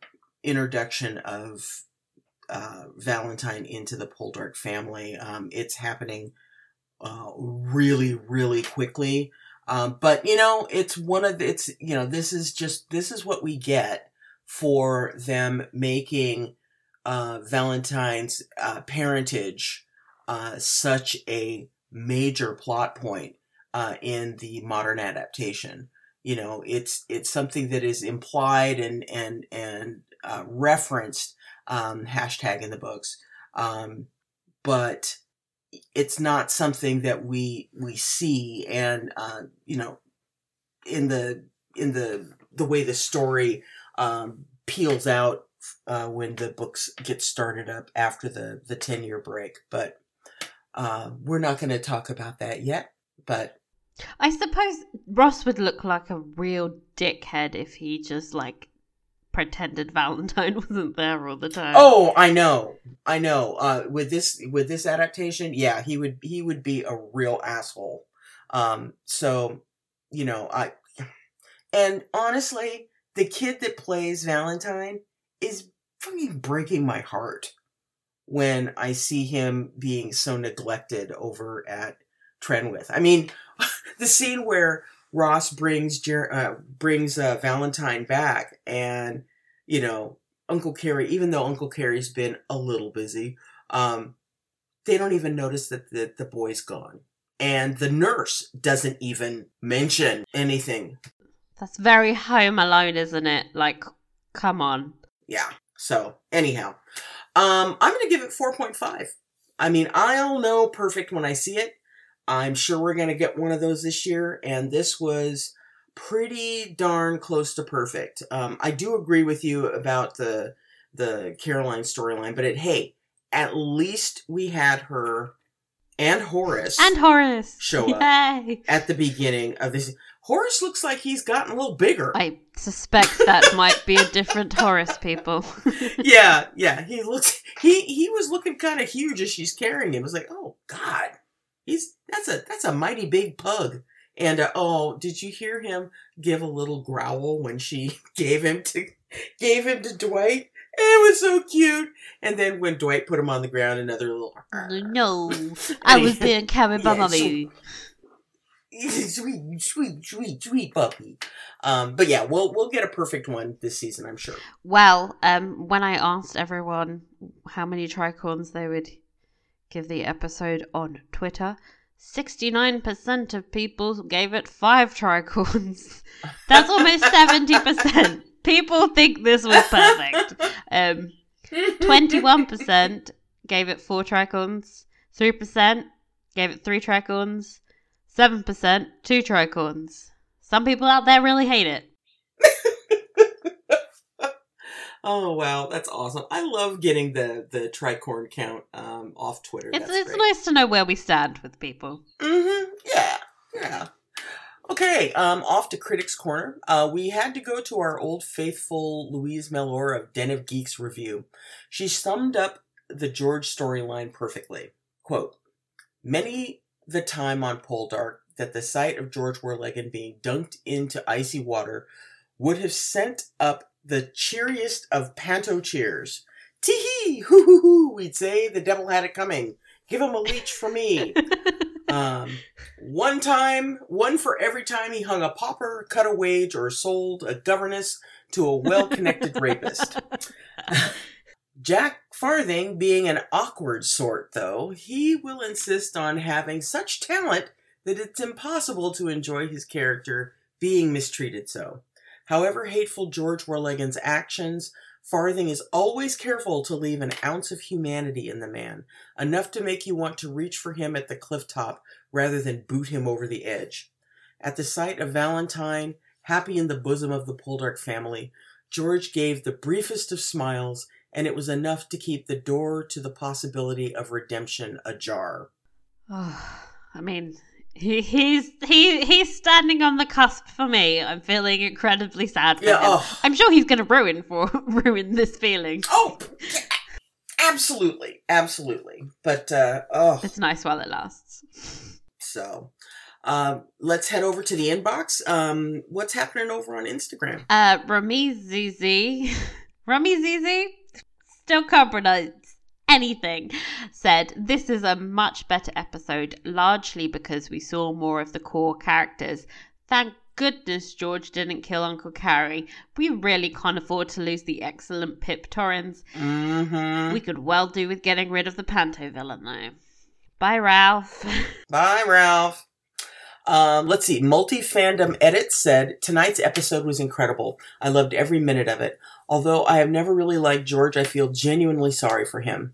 introduction of uh, Valentine into the Poldark family. Um, it's happening uh, really, really quickly. Um, but you know, it's one of it's you know this is just this is what we get for them making uh, Valentine's uh, parentage uh, such a major plot point uh, in the modern adaptation. You know, it's it's something that is implied and and and uh, referenced um, hashtag in the books, um, but it's not something that we we see and uh, you know in the in the the way the story um, peels out uh, when the books get started up after the the 10 year break. But uh, we're not going to talk about that yet but I suppose Ross would look like a real dickhead if he just like pretended Valentine wasn't there all the time. Oh, I know, I know. Uh, with this with this adaptation, yeah, he would he would be a real asshole. Um, so you know, I and honestly, the kid that plays Valentine is fucking breaking my heart when I see him being so neglected over at Trenwith. I mean, the scene where Ross brings Jer- uh, brings uh, Valentine back, and you know Uncle Cary, even though Uncle Cary's been a little busy, um, they don't even notice that the, the boy's gone, and the nurse doesn't even mention anything. That's very Home Alone, isn't it? Like, come on. Yeah. So anyhow, um, I'm gonna give it 4.5. I mean, I'll know perfect when I see it. I'm sure we're gonna get one of those this year, and this was pretty darn close to perfect. Um, I do agree with you about the the Caroline storyline, but it hey, at least we had her and Horace And Horace. Show up. Yay. at the beginning of this. Horace looks like he's gotten a little bigger. I suspect that might be a different Horace, people. yeah, yeah. He looks he he was looking kind of huge as she's carrying him. It was like, oh God, he's that's a that's a mighty big pug. And uh, oh, did you hear him give a little growl when she gave him to gave him to Dwight? It was so cute. And then when Dwight put him on the ground, another little no, I was being carried by Yeah, mommy. sweet, sweet, sweet, sweet puppy. Um, but yeah, we'll we'll get a perfect one this season, I'm sure. Well, um, when I asked everyone how many tricorns they would give the episode on Twitter, 69% of people gave it five tricorns. That's almost 70%. People think this was perfect. Um, 21% gave it four tricorns, 3% gave it three tricorns, 7% two tricorns. Some people out there really hate it. Oh wow, that's awesome! I love getting the the tricorn count um, off Twitter. It's, That's it's great. nice to know where we stand with people. Mm-hmm. Yeah, yeah. Okay, um, off to Critics Corner. Uh, we had to go to our old faithful Louise Mellor of Den of Geeks review. She summed up the George storyline perfectly. Quote, Many the time on Poldark that the sight of George Warlegan being dunked into icy water would have sent up the cheeriest of panto cheers. Tee hee, hoo hoo hoo, we'd say, the devil had it coming. Give him a leech for me. Um, one time, one for every time he hung a pauper, cut a wage, or sold a governess to a well connected rapist. Jack Farthing, being an awkward sort, though, he will insist on having such talent that it's impossible to enjoy his character being mistreated so. However hateful George Warlegan's actions, Farthing is always careful to leave an ounce of humanity in the man, enough to make you want to reach for him at the cliff top rather than boot him over the edge. At the sight of Valentine, happy in the bosom of the Poldark family, George gave the briefest of smiles, and it was enough to keep the door to the possibility of redemption ajar. Oh, I mean, he, he's he he's standing on the cusp for me. I'm feeling incredibly sad for Yeah, him. oh. I'm sure he's going to ruin for ruin this feeling. Oh, absolutely, absolutely. But uh, oh, It's nice while it lasts. so um, let's head over to the inbox. Um, what's happening over on Instagram? Uh, Rami Zizi, Rami Zizi, still pronounce anything, said this is a much better episode, largely because we saw more of the core characters. Thank goodness George didn't kill Uncle Cary. We really can't afford to lose the excellent Pip Torrens. Mm-hmm. We could well do with getting rid of the Panto villain, though. Bye, Ralph. Bye, Ralph. Um, let's see. Multi fandom edits said tonight's episode was incredible. I loved every minute of it. Although I have never really liked George, I feel genuinely sorry for him.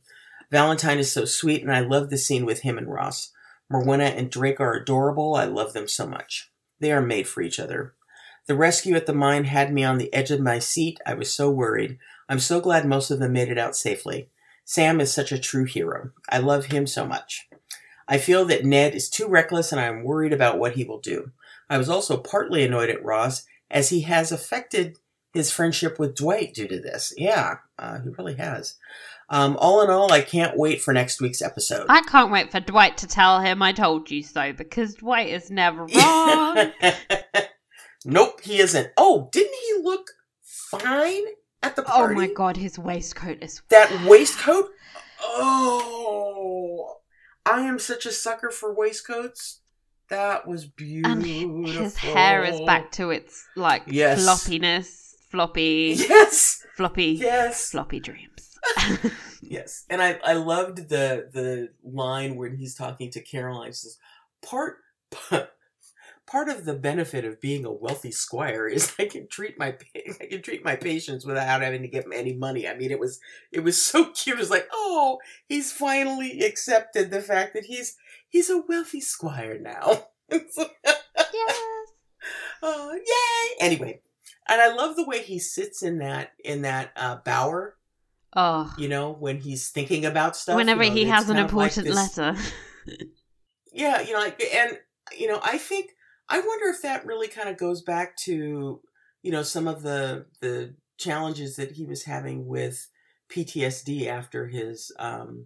Valentine is so sweet, and I love the scene with him and Ross. Morwenna and Drake are adorable. I love them so much. They are made for each other. The rescue at the mine had me on the edge of my seat. I was so worried. I'm so glad most of them made it out safely. Sam is such a true hero. I love him so much. I feel that Ned is too reckless and I am worried about what he will do. I was also partly annoyed at Ross as he has affected his friendship with Dwight due to this. Yeah, uh, he really has. Um, all in all, I can't wait for next week's episode. I can't wait for Dwight to tell him I told you so because Dwight is never wrong. nope, he isn't. Oh, didn't he look fine at the party? oh my god, his waistcoat is That waistcoat? Oh, I am such a sucker for waistcoats. That was beautiful. and his hair is back to its like Yes. floppiness, floppy, Yes, floppy, yes, floppy dreams. yes. And I, I loved the the line when he's talking to Caroline. He says, "Part part of the benefit of being a wealthy squire is I can treat my I can treat my patients without having to give them any money. I mean, it was it was so cute. It was like, oh, he's finally accepted the fact that he's he's a wealthy squire now. yes. oh, yay! Anyway, and I love the way he sits in that in that uh, bower. Oh, You know, when he's thinking about stuff. whenever you know, he has an of like important this- letter. Yeah, you know, like, and you know, I think I wonder if that really kind of goes back to you know some of the the challenges that he was having with PTSD after his um,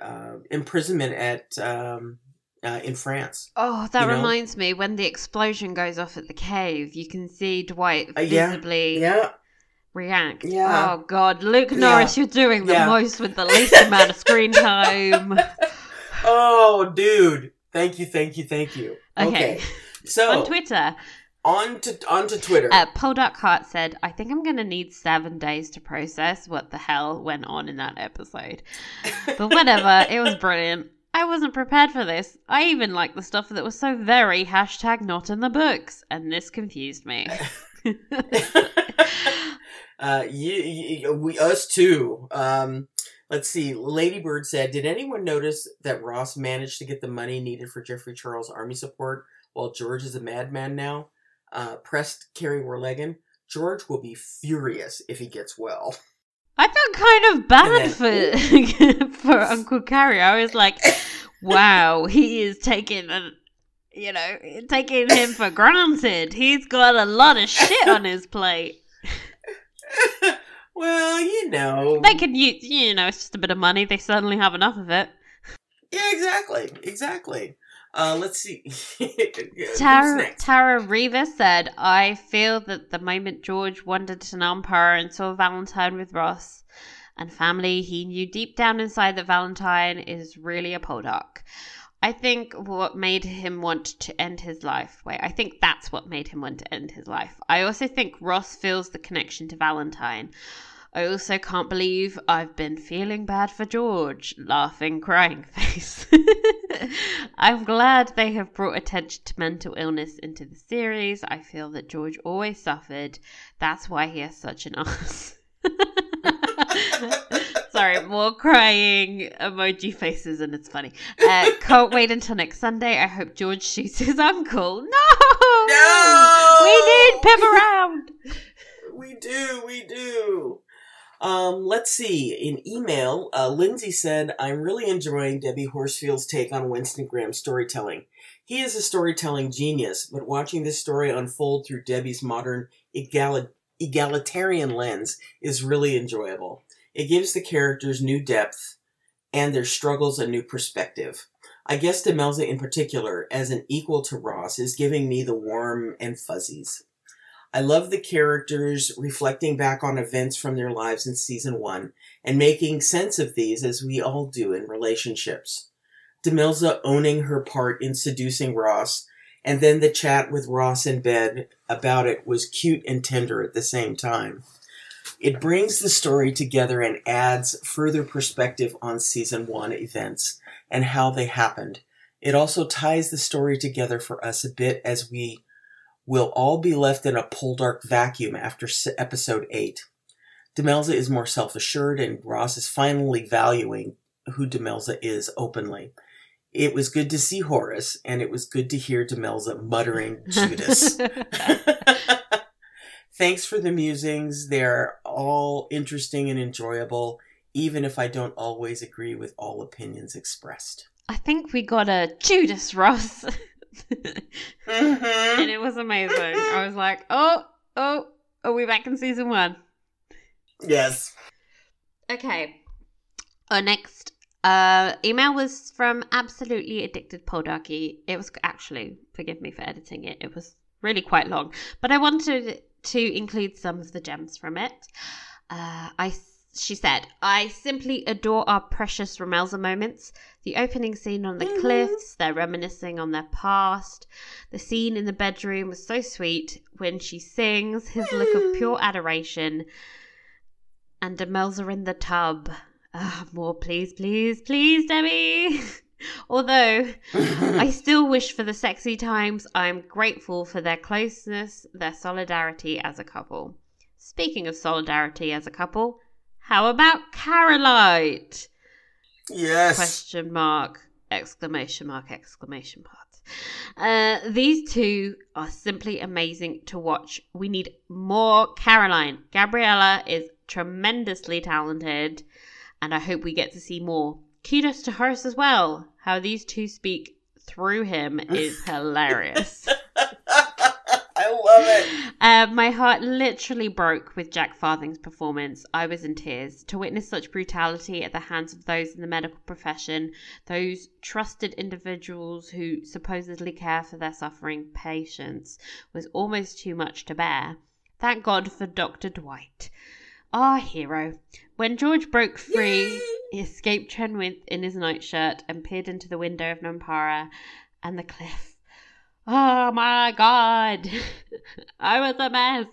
uh, imprisonment at um, uh, in France. Oh, that You know? reminds me when the explosion goes off at the cave, you can see Dwight Uh, yeah, visibly Yeah, react. Yeah. Oh god, Luke Yeah. Norris, you're doing the Yeah. most with the least amount of screen time. Oh, dude. Thank you, thank you, thank you. Okay. So On Twitter, on to on to Twitter. uh, Poldark said, "I think I'm going to need seven days to process what the hell went on in that episode." But whatever, it was brilliant. I wasn't prepared for this. I even liked the stuff that was so very hashtag not in the books, and this confused me. uh, you, you, we us too. Um, let's see. Ladybird said, "Did anyone notice that Ross managed to get the money needed for Geoffrey Charles' army support while George is a madman now?" Uh, pressed Cary Warlegan. George will be furious if he gets well. I felt kind of bad for for Uncle Cary. I was like, "Wow, he is taking a." You know, taking him for granted. He's got a lot of shit on his plate. well, you know. They can use, you know, it's just a bit of money. They certainly have enough of it. Yeah, exactly, exactly. Uh, let's see. Tara? Tara Rivas said, I feel that the moment George wandered to Nampara and saw Valentine with Ross and family, he knew deep down inside that Valentine is really a Poldark. I think what made him want to end his life. Wait, I think that's what made him want to end his life. I also think Ross feels the connection to Valentine. I also can't believe I've been feeling bad for George. Laughing, crying face. I'm glad they have brought attention to mental illness into the series. I feel that George always suffered. That's why he has such an ass. Sorry, more crying emoji faces, and it's funny. Uh, can't wait until next Sunday. I hope George shoots his uncle. No! No! We need Pip around! We do, we do. Um, let's see. In email, uh, Lindsay said, I'm really enjoying Debbie Horsfield's take on Winston Graham's storytelling. He is a storytelling genius, but watching this story unfold through Debbie's modern egali- egalitarian lens is really enjoyable. It gives the characters new depth and their struggles a new perspective. I guess Demelza in particular, as an equal to Ross, is giving me the warm and fuzzies. I love the characters reflecting back on events from their lives in season one and making sense of these as we all do in relationships. Demelza owning her part in seducing Ross, and then the chat with Ross in bed about it was cute and tender at the same time. It brings the story together and adds further perspective on season one events and how they happened. It also ties the story together for us a bit as we will all be left in a Poldark vacuum after s- episode 8. Demelza is more self assured, and Ross is finally valuing who Demelza is openly. It was good to see Horace, and it was good to hear Demelza muttering Judas. Thanks for the musings. They're all interesting and enjoyable, even if I don't always agree with all opinions expressed. I think we got a Judas Ross. Mm-hmm. and it was amazing. I was like, oh, oh, Are we back in season one? Yes. Okay. Our next uh, email was from Absolutely Addicted Poldarky. It was actually, forgive me for editing it, it was really quite long, but I wanted to include some of the gems from it. Uh, I she said, I simply adore our precious Romelza moments. The opening scene on the cliffs, they're reminiscing on their past. The scene in the bedroom was so sweet when she sings, his look of pure adoration. And Demelza in the tub. Ah, more, please, please, please, Debbie. Although I still wish for the sexy times, I'm grateful for their closeness, their solidarity as a couple. Speaking of solidarity as a couple, how about Carolite? Yes. Question mark, exclamation mark, exclamation mark. Uh, these two are simply amazing to watch. We need more Caroline. Gabriella is tremendously talented, and I hope we get to see more. Kudos to Horace as well. How these two speak through him is hilarious. Love it. Uh, my heart literally broke with Jack Farthing's performance. I was in tears. To witness such brutality at the hands of those in the medical profession, those trusted individuals who supposedly care for their suffering patients, was almost too much to bear. Thank God for Dr. Dwight. Our hero. When George broke free, he escaped Trenwith in his nightshirt and peered into the window of Nampara and the cliff. Oh my god, I was a mess.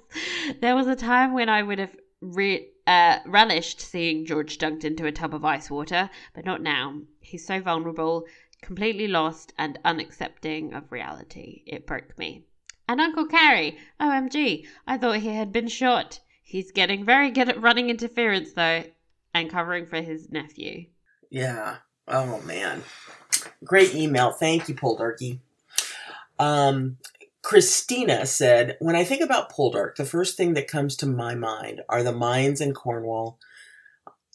There was a time when I would have re- uh, relished seeing George dunked into a tub of ice water, but not now. He's so vulnerable, completely lost, and unaccepting of reality. It broke me. And Uncle Cary, OMG, I thought he had been shot. He's getting very good at running interference, though, and covering for his nephew. Yeah. Oh man. Great email. Thank you, Poldarky. Um, Christina said, When I think about Poldark, the first thing that comes to my mind are the mines in Cornwall.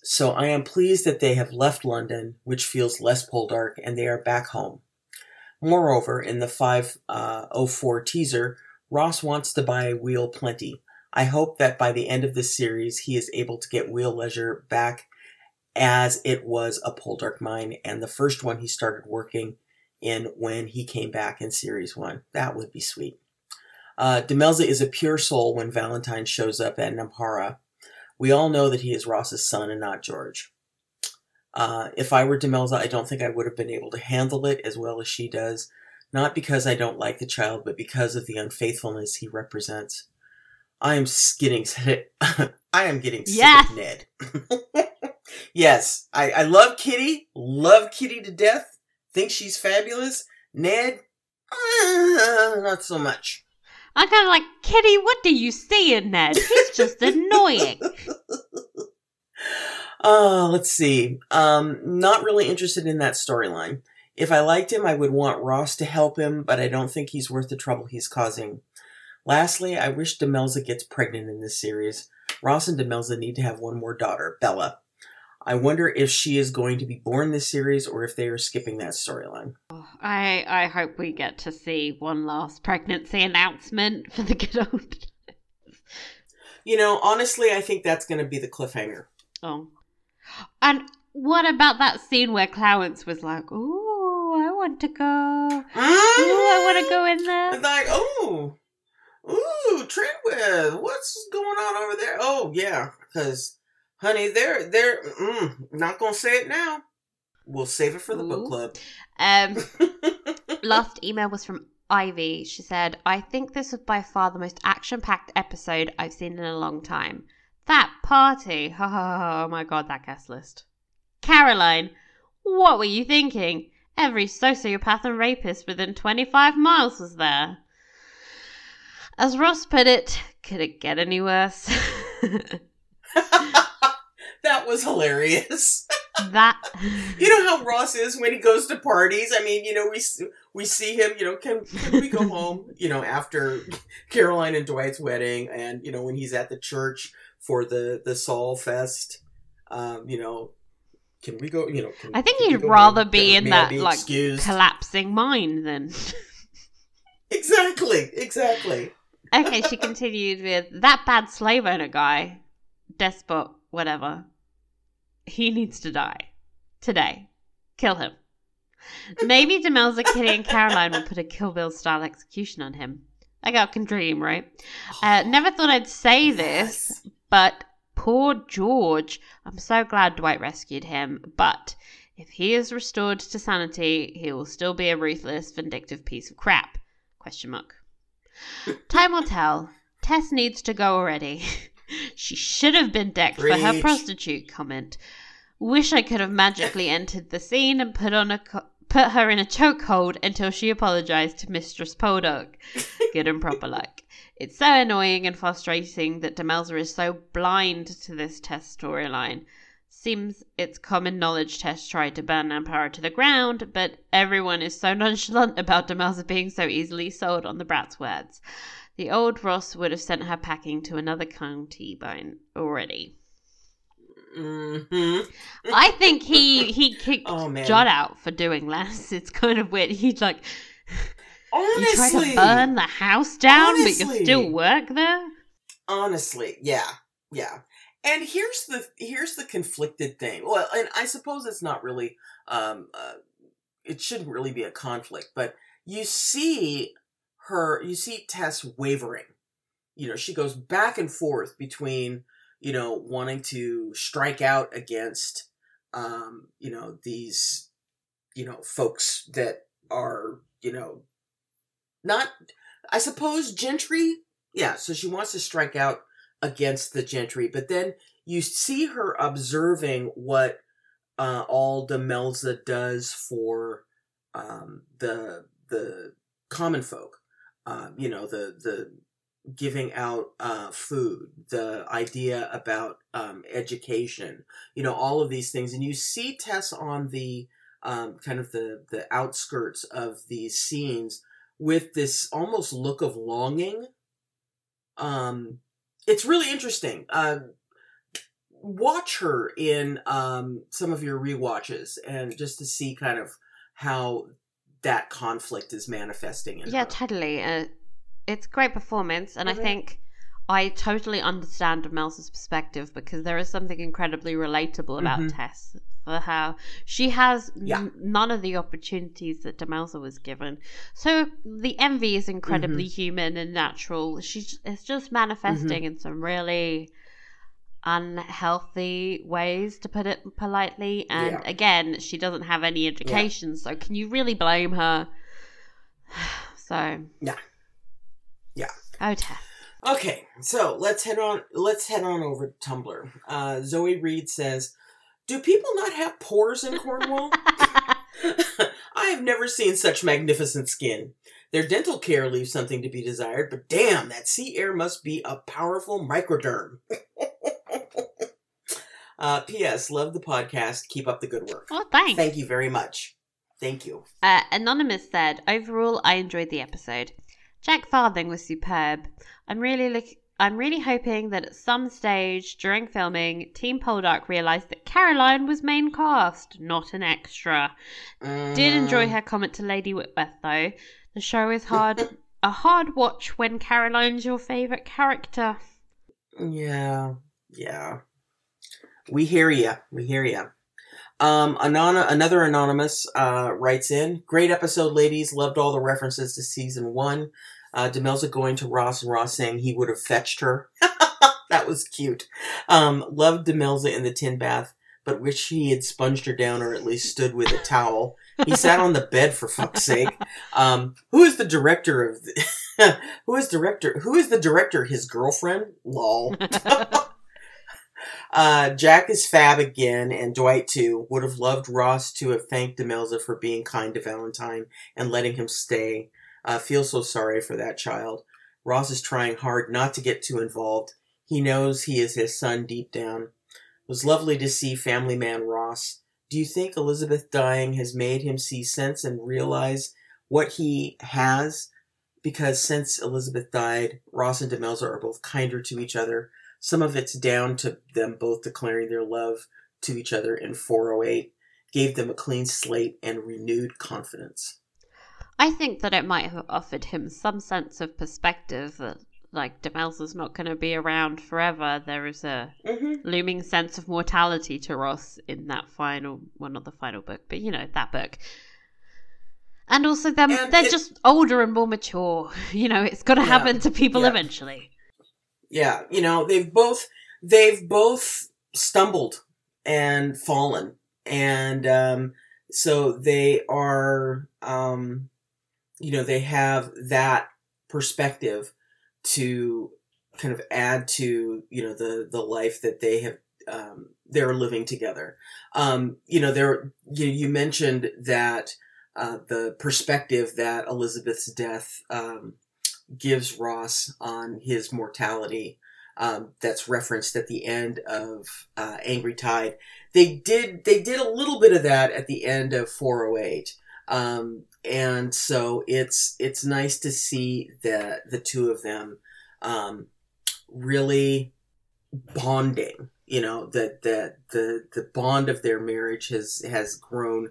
So I am pleased that they have left London, which feels less Poldark, and they are back home. Moreover, in the 504 teaser, Ross wants to buy Wheal Plenty. I hope that by the end of this series, he is able to get Wheal Leisure back as it was a Poldark mine, and the first one he started working in when he came back in series one. That would be sweet. Uh, Demelza is a pure soul when Valentine shows up at Nampara. We all know that he is Ross's son and not George. Uh, if I were Demelza, I don't think I would have been able to handle it as well as she does. Not because I don't like the child, but because of the unfaithfulness he represents. I am getting I am getting sick Yes. of Ned. yes, I, I love Kitty, love Kitty to death, think she's fabulous. Ned, uh, not so much. I'm kind of like, Kitty, what do you see in Ned? He's just annoying. Uh, let's see. Um, not really interested in that storyline. If I liked him, I would want Ross to help him, but I don't think he's worth the trouble he's causing. Lastly, I wish Demelza gets pregnant in this series. Ross and Demelza need to have one more daughter, Bella. I wonder if she is going to be born this series or if they are skipping that storyline. I I hope we get to see one last pregnancy announcement for the good old. You know, honestly, I think that's going to be the cliffhanger. Oh, and what about that scene where Clowance was like, "Ooh, I want to go. Ah! Ooh, I want to go in there." And like, oh, ooh, Trenwith, what's going on over there? Oh, yeah, because, honey, they're they're mm, not gonna say it now. We'll save it for the book club. Um, last email was from Ivy. She said, I think this was by far the most action packed episode I've seen in a long time. That party. Oh my god, that guest list. Caroline, what were you thinking? Every sociopath and rapist within 25 miles was there. As Ross put it, could it get any worse? that was hilarious. that. you know how Ross is when he goes to parties. I mean, you know, we we see him. You know, can can we go home? You know, after Caroline and Dwight's wedding, and you know when he's at the church for the the Sawle Fest. Um, you know, can we go? You know, can, I think he'd rather home? be May in that be like excused? collapsing mine than. Exactly, exactly. okay, she continued with that bad slave owner guy, despot, whatever. He needs to die today. Kill him. Maybe Demelza, Kitty, and Caroline will put a Kill Bill style execution on him. A girl can dream, right? Uh, never thought I'd say this, but poor George. I'm so glad Dwight rescued him, but if he is restored to sanity, he will still be a ruthless, vindictive piece of crap. Question mark. Time will tell. Tess needs to go already. she should have been decked for her prostitute comment. Wish I could have magically entered the scene and put on a co- put her in a chokehold until she apologized to Mistress Poldark. Good and proper luck. It's so annoying and frustrating that Demelza is so blind to this Tess storyline. Seems it's common knowledge Tess tried to burn Nampara to the ground, but everyone is so nonchalant about Demelza being so easily sold on the brat's words. The old Ross would have sent her packing to another county by already. hmm I think he he kicked Oh. Jud out for doing less. It's kind of weird. He's like, you try to burn the house down, but you still work there. honestly, yeah, yeah. And here's the here's the conflicted thing. Well, and I suppose it's not really um uh, it shouldn't really be a conflict, but you see her you see Tess wavering. You know, she goes back and forth between, you know, wanting to strike out against um, you know, these you know, folks that are, you know, not I suppose gentry. Yeah, so she wants to strike out against the gentry, but then you see her observing what uh, all Melza does for um, the the common folk. Um, you know, the the giving out uh, food, the idea about um, education. You know, all of these things, and you see Tess on the um, kind of the the outskirts of these scenes with this almost look of longing. Um, it's really interesting. Uh, watch her in um, some of your rewatches, and just to see kind of how that conflict is manifesting in Yeah, her. totally. Uh, it's great performance, and Mhm. I think I totally understand Mel's perspective because there is something incredibly relatable about Mhm. Tess for how she has n- none of the opportunities that Demelza was given. So the envy is incredibly Mm-hmm. human and natural. She's it's just manifesting in some really unhealthy ways to put it politely and Yeah. again she doesn't have any education so can you really blame her so Yeah. Yeah. oh Tess. Okay, so let's head on. Let's head on over to Tumblr. Uh, Zoe Reed says, "Do people not have pores in Cornwall? I have never seen such magnificent skin. Their dental care leaves something to be desired, but damn, that sea air must be a powerful microderm." uh, P.S. Love the podcast. Keep up the good work. oh thanks Thank you very much. Thank you. Uh, Anonymous said, "Overall, I enjoyed the episode. Jack Farthing was superb. I'm really look. I'm really hoping that at some stage during filming, Team Poldark realised that Caroline was main cast, not an extra. Did enjoy her comment to Lady Whitworth though. The show is hard, a hard watch when Caroline's your favourite character. Yeah, yeah. We hear ya. We hear ya. Um, another anonymous uh, writes in. Great episode, ladies. Loved all the references to season one. Uh, Demelza going to Ross and Ross saying he would have fetched her. that was cute. Um, loved Demelza in the tin bath, but wish he had sponged her down or at least stood with a towel. He sat on the bed for fuck's sake. Um, who is the director of? The, who is director? Who is the director? His girlfriend? Lol. Uh, Jack is fab again, and Dwight too. Would have loved Ross to have thanked Demelza for being kind to Valentine and letting him stay. Uh, feel so sorry for that child. Ross is trying hard not to get too involved. He knows he is his son deep down. It was lovely to see family man Ross. Do you think Elizabeth dying has made him see sense and realize what he has? Because since Elizabeth died, Ross and Demelza are both kinder to each other. Some of it's down to them both declaring their love to each other in 408, gave them a clean slate and renewed confidence. I think that it might have offered him some sense of perspective that like Demelza's not going to be around forever. There is a Mm-hmm. looming sense of mortality to Ross in that final, well, not the final book, but you know that book. And also, them And they're it- just older and more mature. You know, it's got to Yeah. happen to people Yeah. eventually. Yeah, you know, they've both they've both stumbled and fallen. And um so they are um you know, they have that perspective to kind of add to, you know, the the life that they have um they're living together. Um you know, there you you mentioned that uh the perspective that Elizabeth's death um gives Ross on his mortality. Um, that's referenced at the end of uh, Angry Tide. They did they did a little bit of that at the end of 408, um, and so it's it's nice to see that the two of them um, really bonding. You know that that the the bond of their marriage has has grown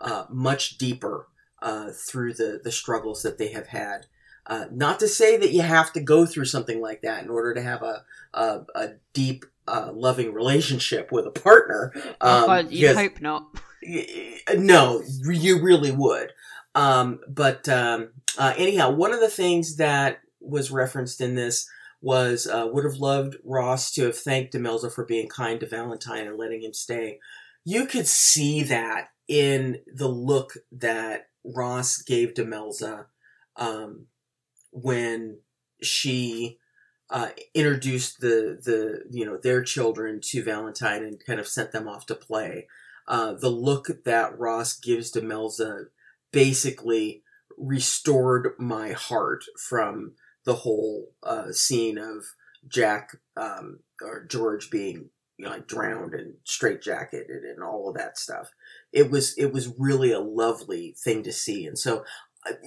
uh, much deeper uh, through the the struggles that they have had. Uh, not to say that you have to go through something like that in order to have a a, a deep, uh, loving relationship with a partner. Um, you because- hope not. no, you really would. Um, but um, uh, anyhow, one of the things that was referenced in this was uh, would have loved Ross to have thanked Demelza for being kind to Valentine and letting him stay. You could see that in the look that Ross gave Demelza um, when she uh, introduced the the you know their children to Valentine and kind of sent them off to play. Uh, the look that Ross gives Demelza basically restored my heart from the whole uh, scene of Jack um, or George being you know, like drowned and straitjacketed and all of that stuff. It was it was really a lovely thing to see, and so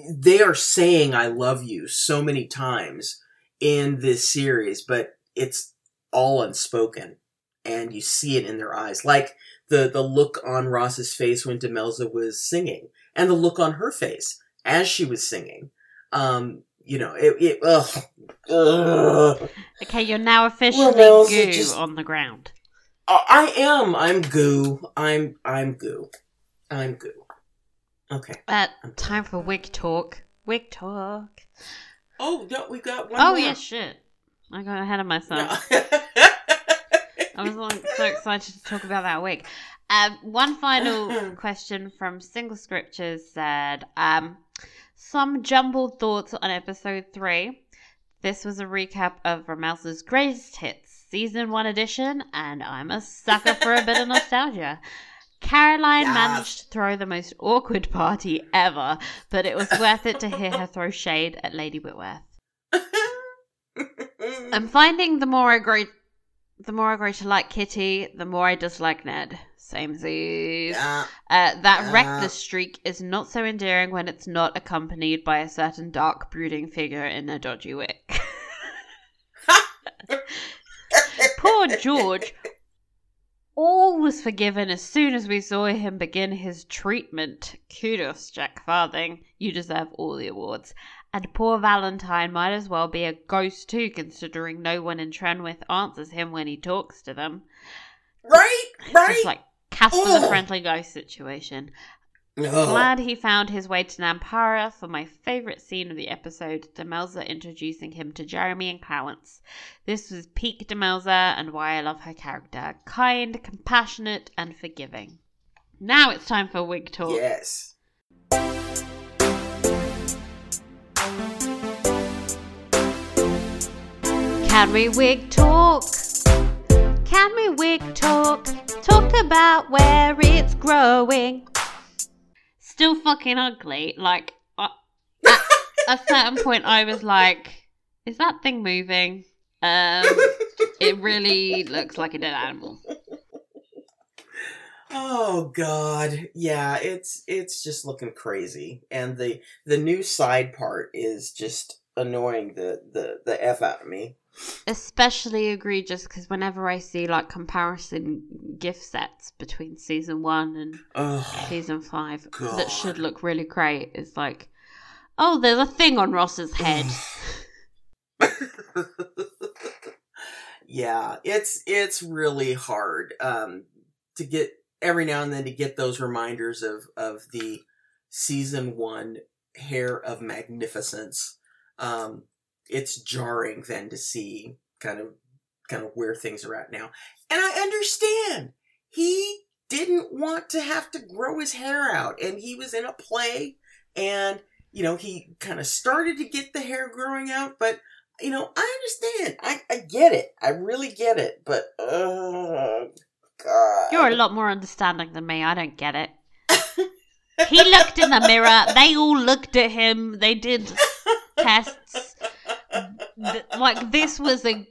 they are saying "I love you" so many times in this series, but it's all unspoken, and you see it in their eyes, like the the look on Ross's face when Demelza was singing, and the look on her face as she was singing. Um, you know, it. it ugh, ugh. Okay, you're now officially Well, goo just- on the ground. I am. I'm goo. I'm. I'm goo. I'm goo. Okay. Uh, time for wig talk. Wig talk. Oh no, we got one. oh more. yeah, shit. I got ahead of myself. No. I was like, so excited to talk about that wig. Um, one final question from Single Scriptures said, um, some jumbled thoughts on episode three. This was a recap of Romelza's greatest hits, season one edition, and I'm a sucker for a bit of nostalgia. Caroline Yes. managed to throw the most awkward party ever, but it was worth it to hear her throw shade at Lady Whitworth. I'm finding the more I grow, the more I grow to like Kitty, the more I dislike Ned. Same Z's. Yeah. Uh, that Yeah. reckless streak is not so endearing when it's not accompanied by a certain dark, brooding figure in a dodgy wig. Poor George. All was forgiven as soon as we saw him begin his treatment. Kudos, Jack Farthing. You deserve all the awards. And poor Valentine might as well be a ghost too, considering no one in Trenwith answers him when he talks to them. Right. Right. Just like Casper the. Friendly Ghost situation. Ugh. Glad he found his way to Nampara for my favourite scene of the episode, Demelza introducing him to Jeremy and Clowance. This was peak Demelza and why I love her character. Kind, compassionate, and forgiving. Now it's time for wig talk. Yes. Can we wig talk? Can we wig talk? Talk about where it's growing. Still fucking ugly. Like, at a certain point, I was like, is that thing moving? Um, it really looks like a dead animal. Oh God, yeah, it's it's just looking crazy, and the the new side part is just annoying the the the f out of me. Especially egregious because whenever I see like comparison gift sets between season one and season five God. that should look really great. It's like, oh, there's a thing on Ross's head. Yeah, it's it's really hard um, to get every now and then to get those reminders of of the season one hair of magnificence. Um, it's jarring then to see kind of kind of where things are at now, and I understand he didn't want to have to grow his hair out, and he was in a play, and you know he kind of started to get the hair growing out, but you know, I understand. I, I get it. I really get it. But, oh, God. You're a lot more understanding than me. I don't get it. he looked in the mirror. They all looked at him. They did tests. Th- Like, this was a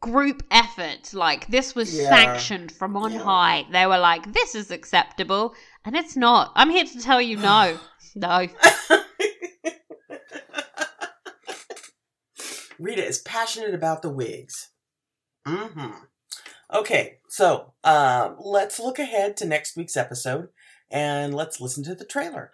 group effort. Like, this was Yeah. sanctioned from on Yeah. high. They were like, this is acceptable. And it's not. I'm here to tell you no. No. Rita is passionate about the wigs. Mm-hmm. Okay, so um, let's look ahead to next week's episode and let's listen to the trailer.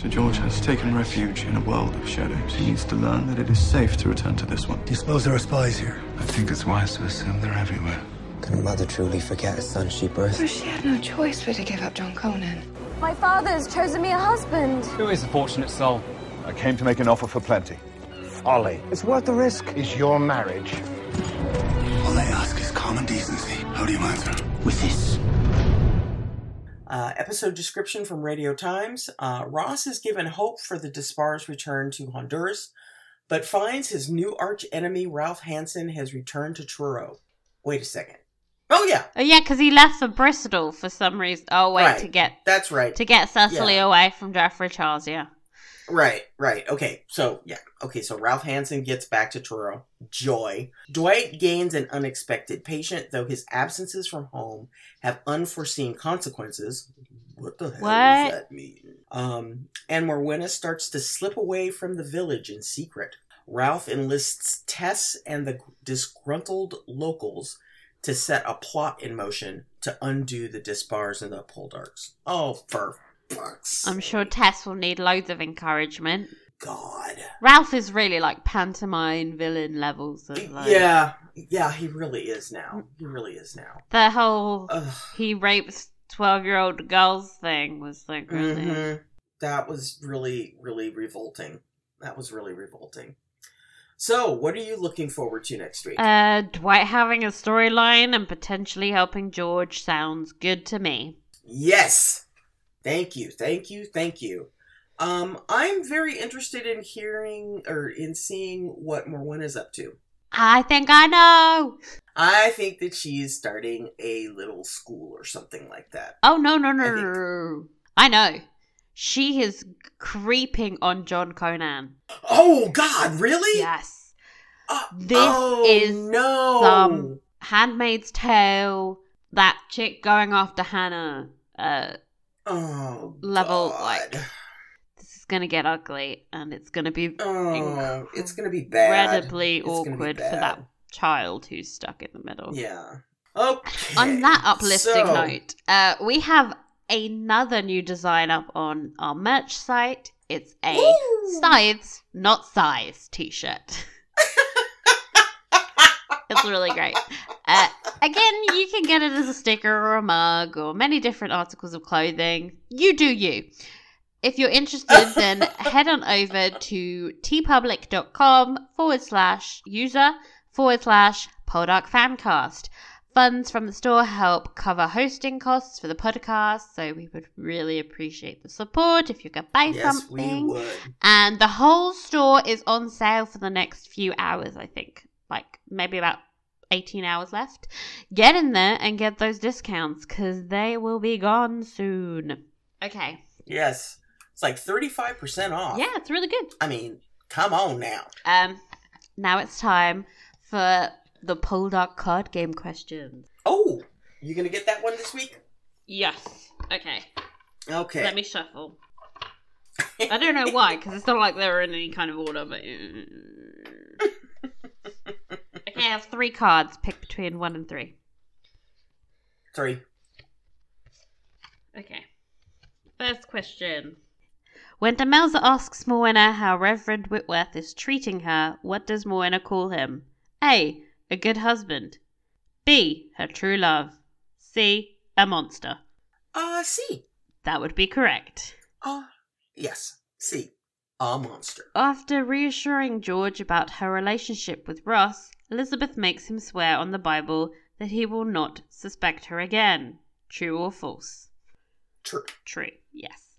Sir George has taken refuge in a world of shadows. He needs to learn that it is safe to return to this one. Do you suppose there are spies here? I think it's wise to assume they're everywhere. Can a mother truly forget a son she birthed? She had no choice but to give up John Conan. My father's chosen me a husband. Who is the fortunate soul? I came to make an offer for plenty. Folly. It's worth the risk. Is your marriage. All I ask is common decency. How do you answer? With this. Uh, episode description from Radio Times. Uh, Ross is given hope for the Despard's return to Honduras, but finds his new arch enemy Ralph Hanson has returned to Truro. Wait a second. Oh yeah, Oh, yeah, because he left for Bristol for some reason. Oh, wait, Right. to get that's right. to get Cecily Yeah. away from Geoffrey Charles, yeah. Right, right. Okay, so yeah. Okay, so Ralph Hanson gets back to Truro. Joy. Dwight gains an unexpected patient, though his absences from home have unforeseen consequences. What the hell What? does that mean? Um, and Morwenna starts to slip away from the village in secret. Ralph enlists Tess and the disgruntled locals to set a plot in motion to undo the Despards and the Poldarks. Oh, for fuck's I'm sure Tess will need loads of encouragement. God. Ralph is really like pantomime villain levels of like Yeah, yeah, he really is now. He really is now. the whole Ugh. he rapes twelve year old girls thing was like really Mhm. That was really, really revolting. That was really revolting. So, what are you looking forward to next week? uh Dwight having a storyline and potentially helping George sounds good to me. yes. Thank you, thank you, thank you. Um, I'm very interested in hearing or in seeing what Morwen is up to. I think I know. I think that she's starting a little school or something like that. Oh no no no I no, no. I know. She is creeping on John Conan. Oh God, really? Yes. Uh, This oh, is no. some Handmaid's Tale, that chick going after Hannah. Uh, oh level, God. like, this is gonna get ugly, and it's gonna be Oh, it's gonna be bad. incredibly It's awkward for that child who's stuck in the middle. Yeah. Okay. On that uplifting so- note, uh, we have another new design up on our merch site. It's a Ooh. sides, not size t-shirt. it's really great. Uh, again, you can get it as a sticker or a mug or many different articles of clothing. You do you. If you're interested, then head on over to teepublic.com forward slash user forward slash Poldark Fancast. Funds from the store help cover hosting costs for the podcast, so we would really appreciate the support if you could buy Yes, something. we would. And the whole store is on sale for the next few hours, I think. Like maybe about 18 hours left. Get in there and get those discounts because they will be gone soon. Okay. Yes. It's like 35% off. Yeah, it's really good. I mean, come on now. Um, now it's time for the Poldark card game questions. Oh, you gonna get that one this week? Yes. Okay. Okay. Let me shuffle. I don't know why, because it's not like they're in any kind of order, but. I have three cards. Pick between one and three. Three. Okay. First question. When Demelza asks Morwenna how Reverend Whitworth is treating her, what does Morwenna call him? A. A good husband. B. Her true love. C. A monster. Uh, C. That would be correct. Uh, yes, C. A monster. After reassuring George about her relationship with Ross, Elizabeth makes him swear on the Bible that he will not suspect her again. True or false? True. True, yes.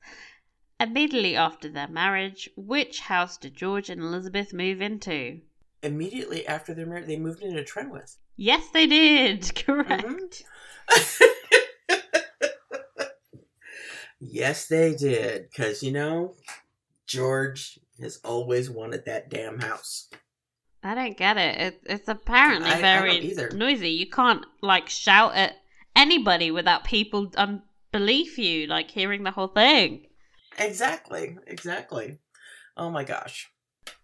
Immediately after their marriage, which house did George and Elizabeth move into? Immediately after their marriage, they moved into Trenwith. Yes, they did. Correct. Mm-hmm. Yes, they did. Because, you know, George has always wanted that damn house. I don't get it. it it's apparently I- I very either. noisy. You can't like shout at anybody without people unbelief you, like hearing the whole thing. Exactly. Exactly. Oh my gosh.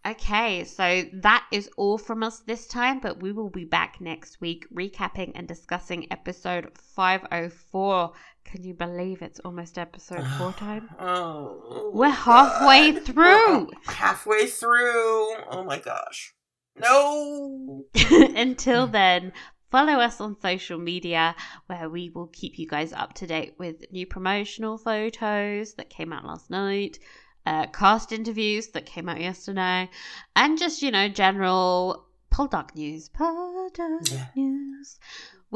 Okay, so that is all from us this time, but we will be back next week recapping and discussing episode 504. Can you believe it's almost episode 4 time? Oh. We're halfway God. through. We're halfway through. Oh my gosh. No. Until then, follow us on social media where we will keep you guys up to date with new promotional photos that came out last night, uh, cast interviews that came out yesterday, and just, you know, general Poldark news. Poldark Yeah. news.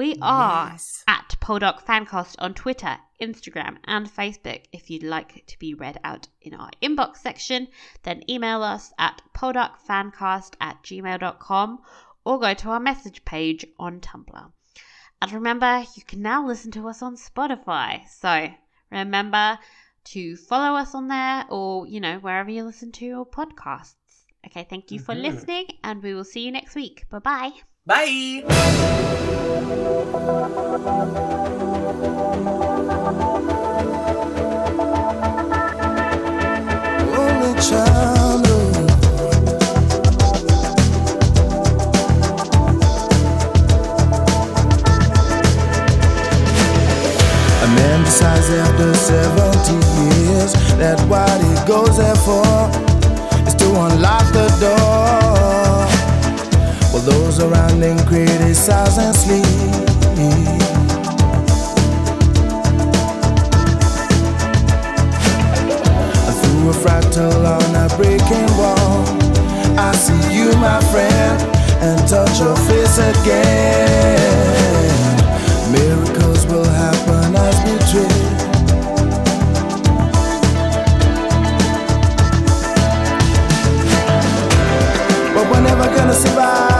We are Yes. at Poldark Fancast on Twitter, Instagram, and Facebook. If you'd like to be read out in our inbox section, then email us at poldarkfancast at gmail.com or go to our message page on Tumblr. And remember, you can now listen to us on Spotify. So remember to follow us on there or, you know, wherever you listen to your podcasts. Okay, thank you for Mhm. listening, and we will see you next week. Bye bye. Bye. Decides after 70 years that what he goes there for is to unlock the door. Those around him criticize and sleep. through a fractal on a breaking wall. I see you, my friend, and touch your face again. Miracles will happen as we dream. But we're never gonna survive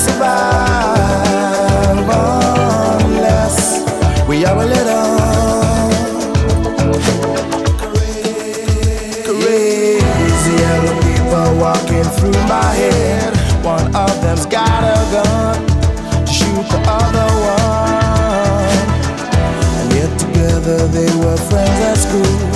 survive unless we are a little crazy. Yellow people walking through my head. One of them's got a gun to shoot the other one. And yet together they were friends at school.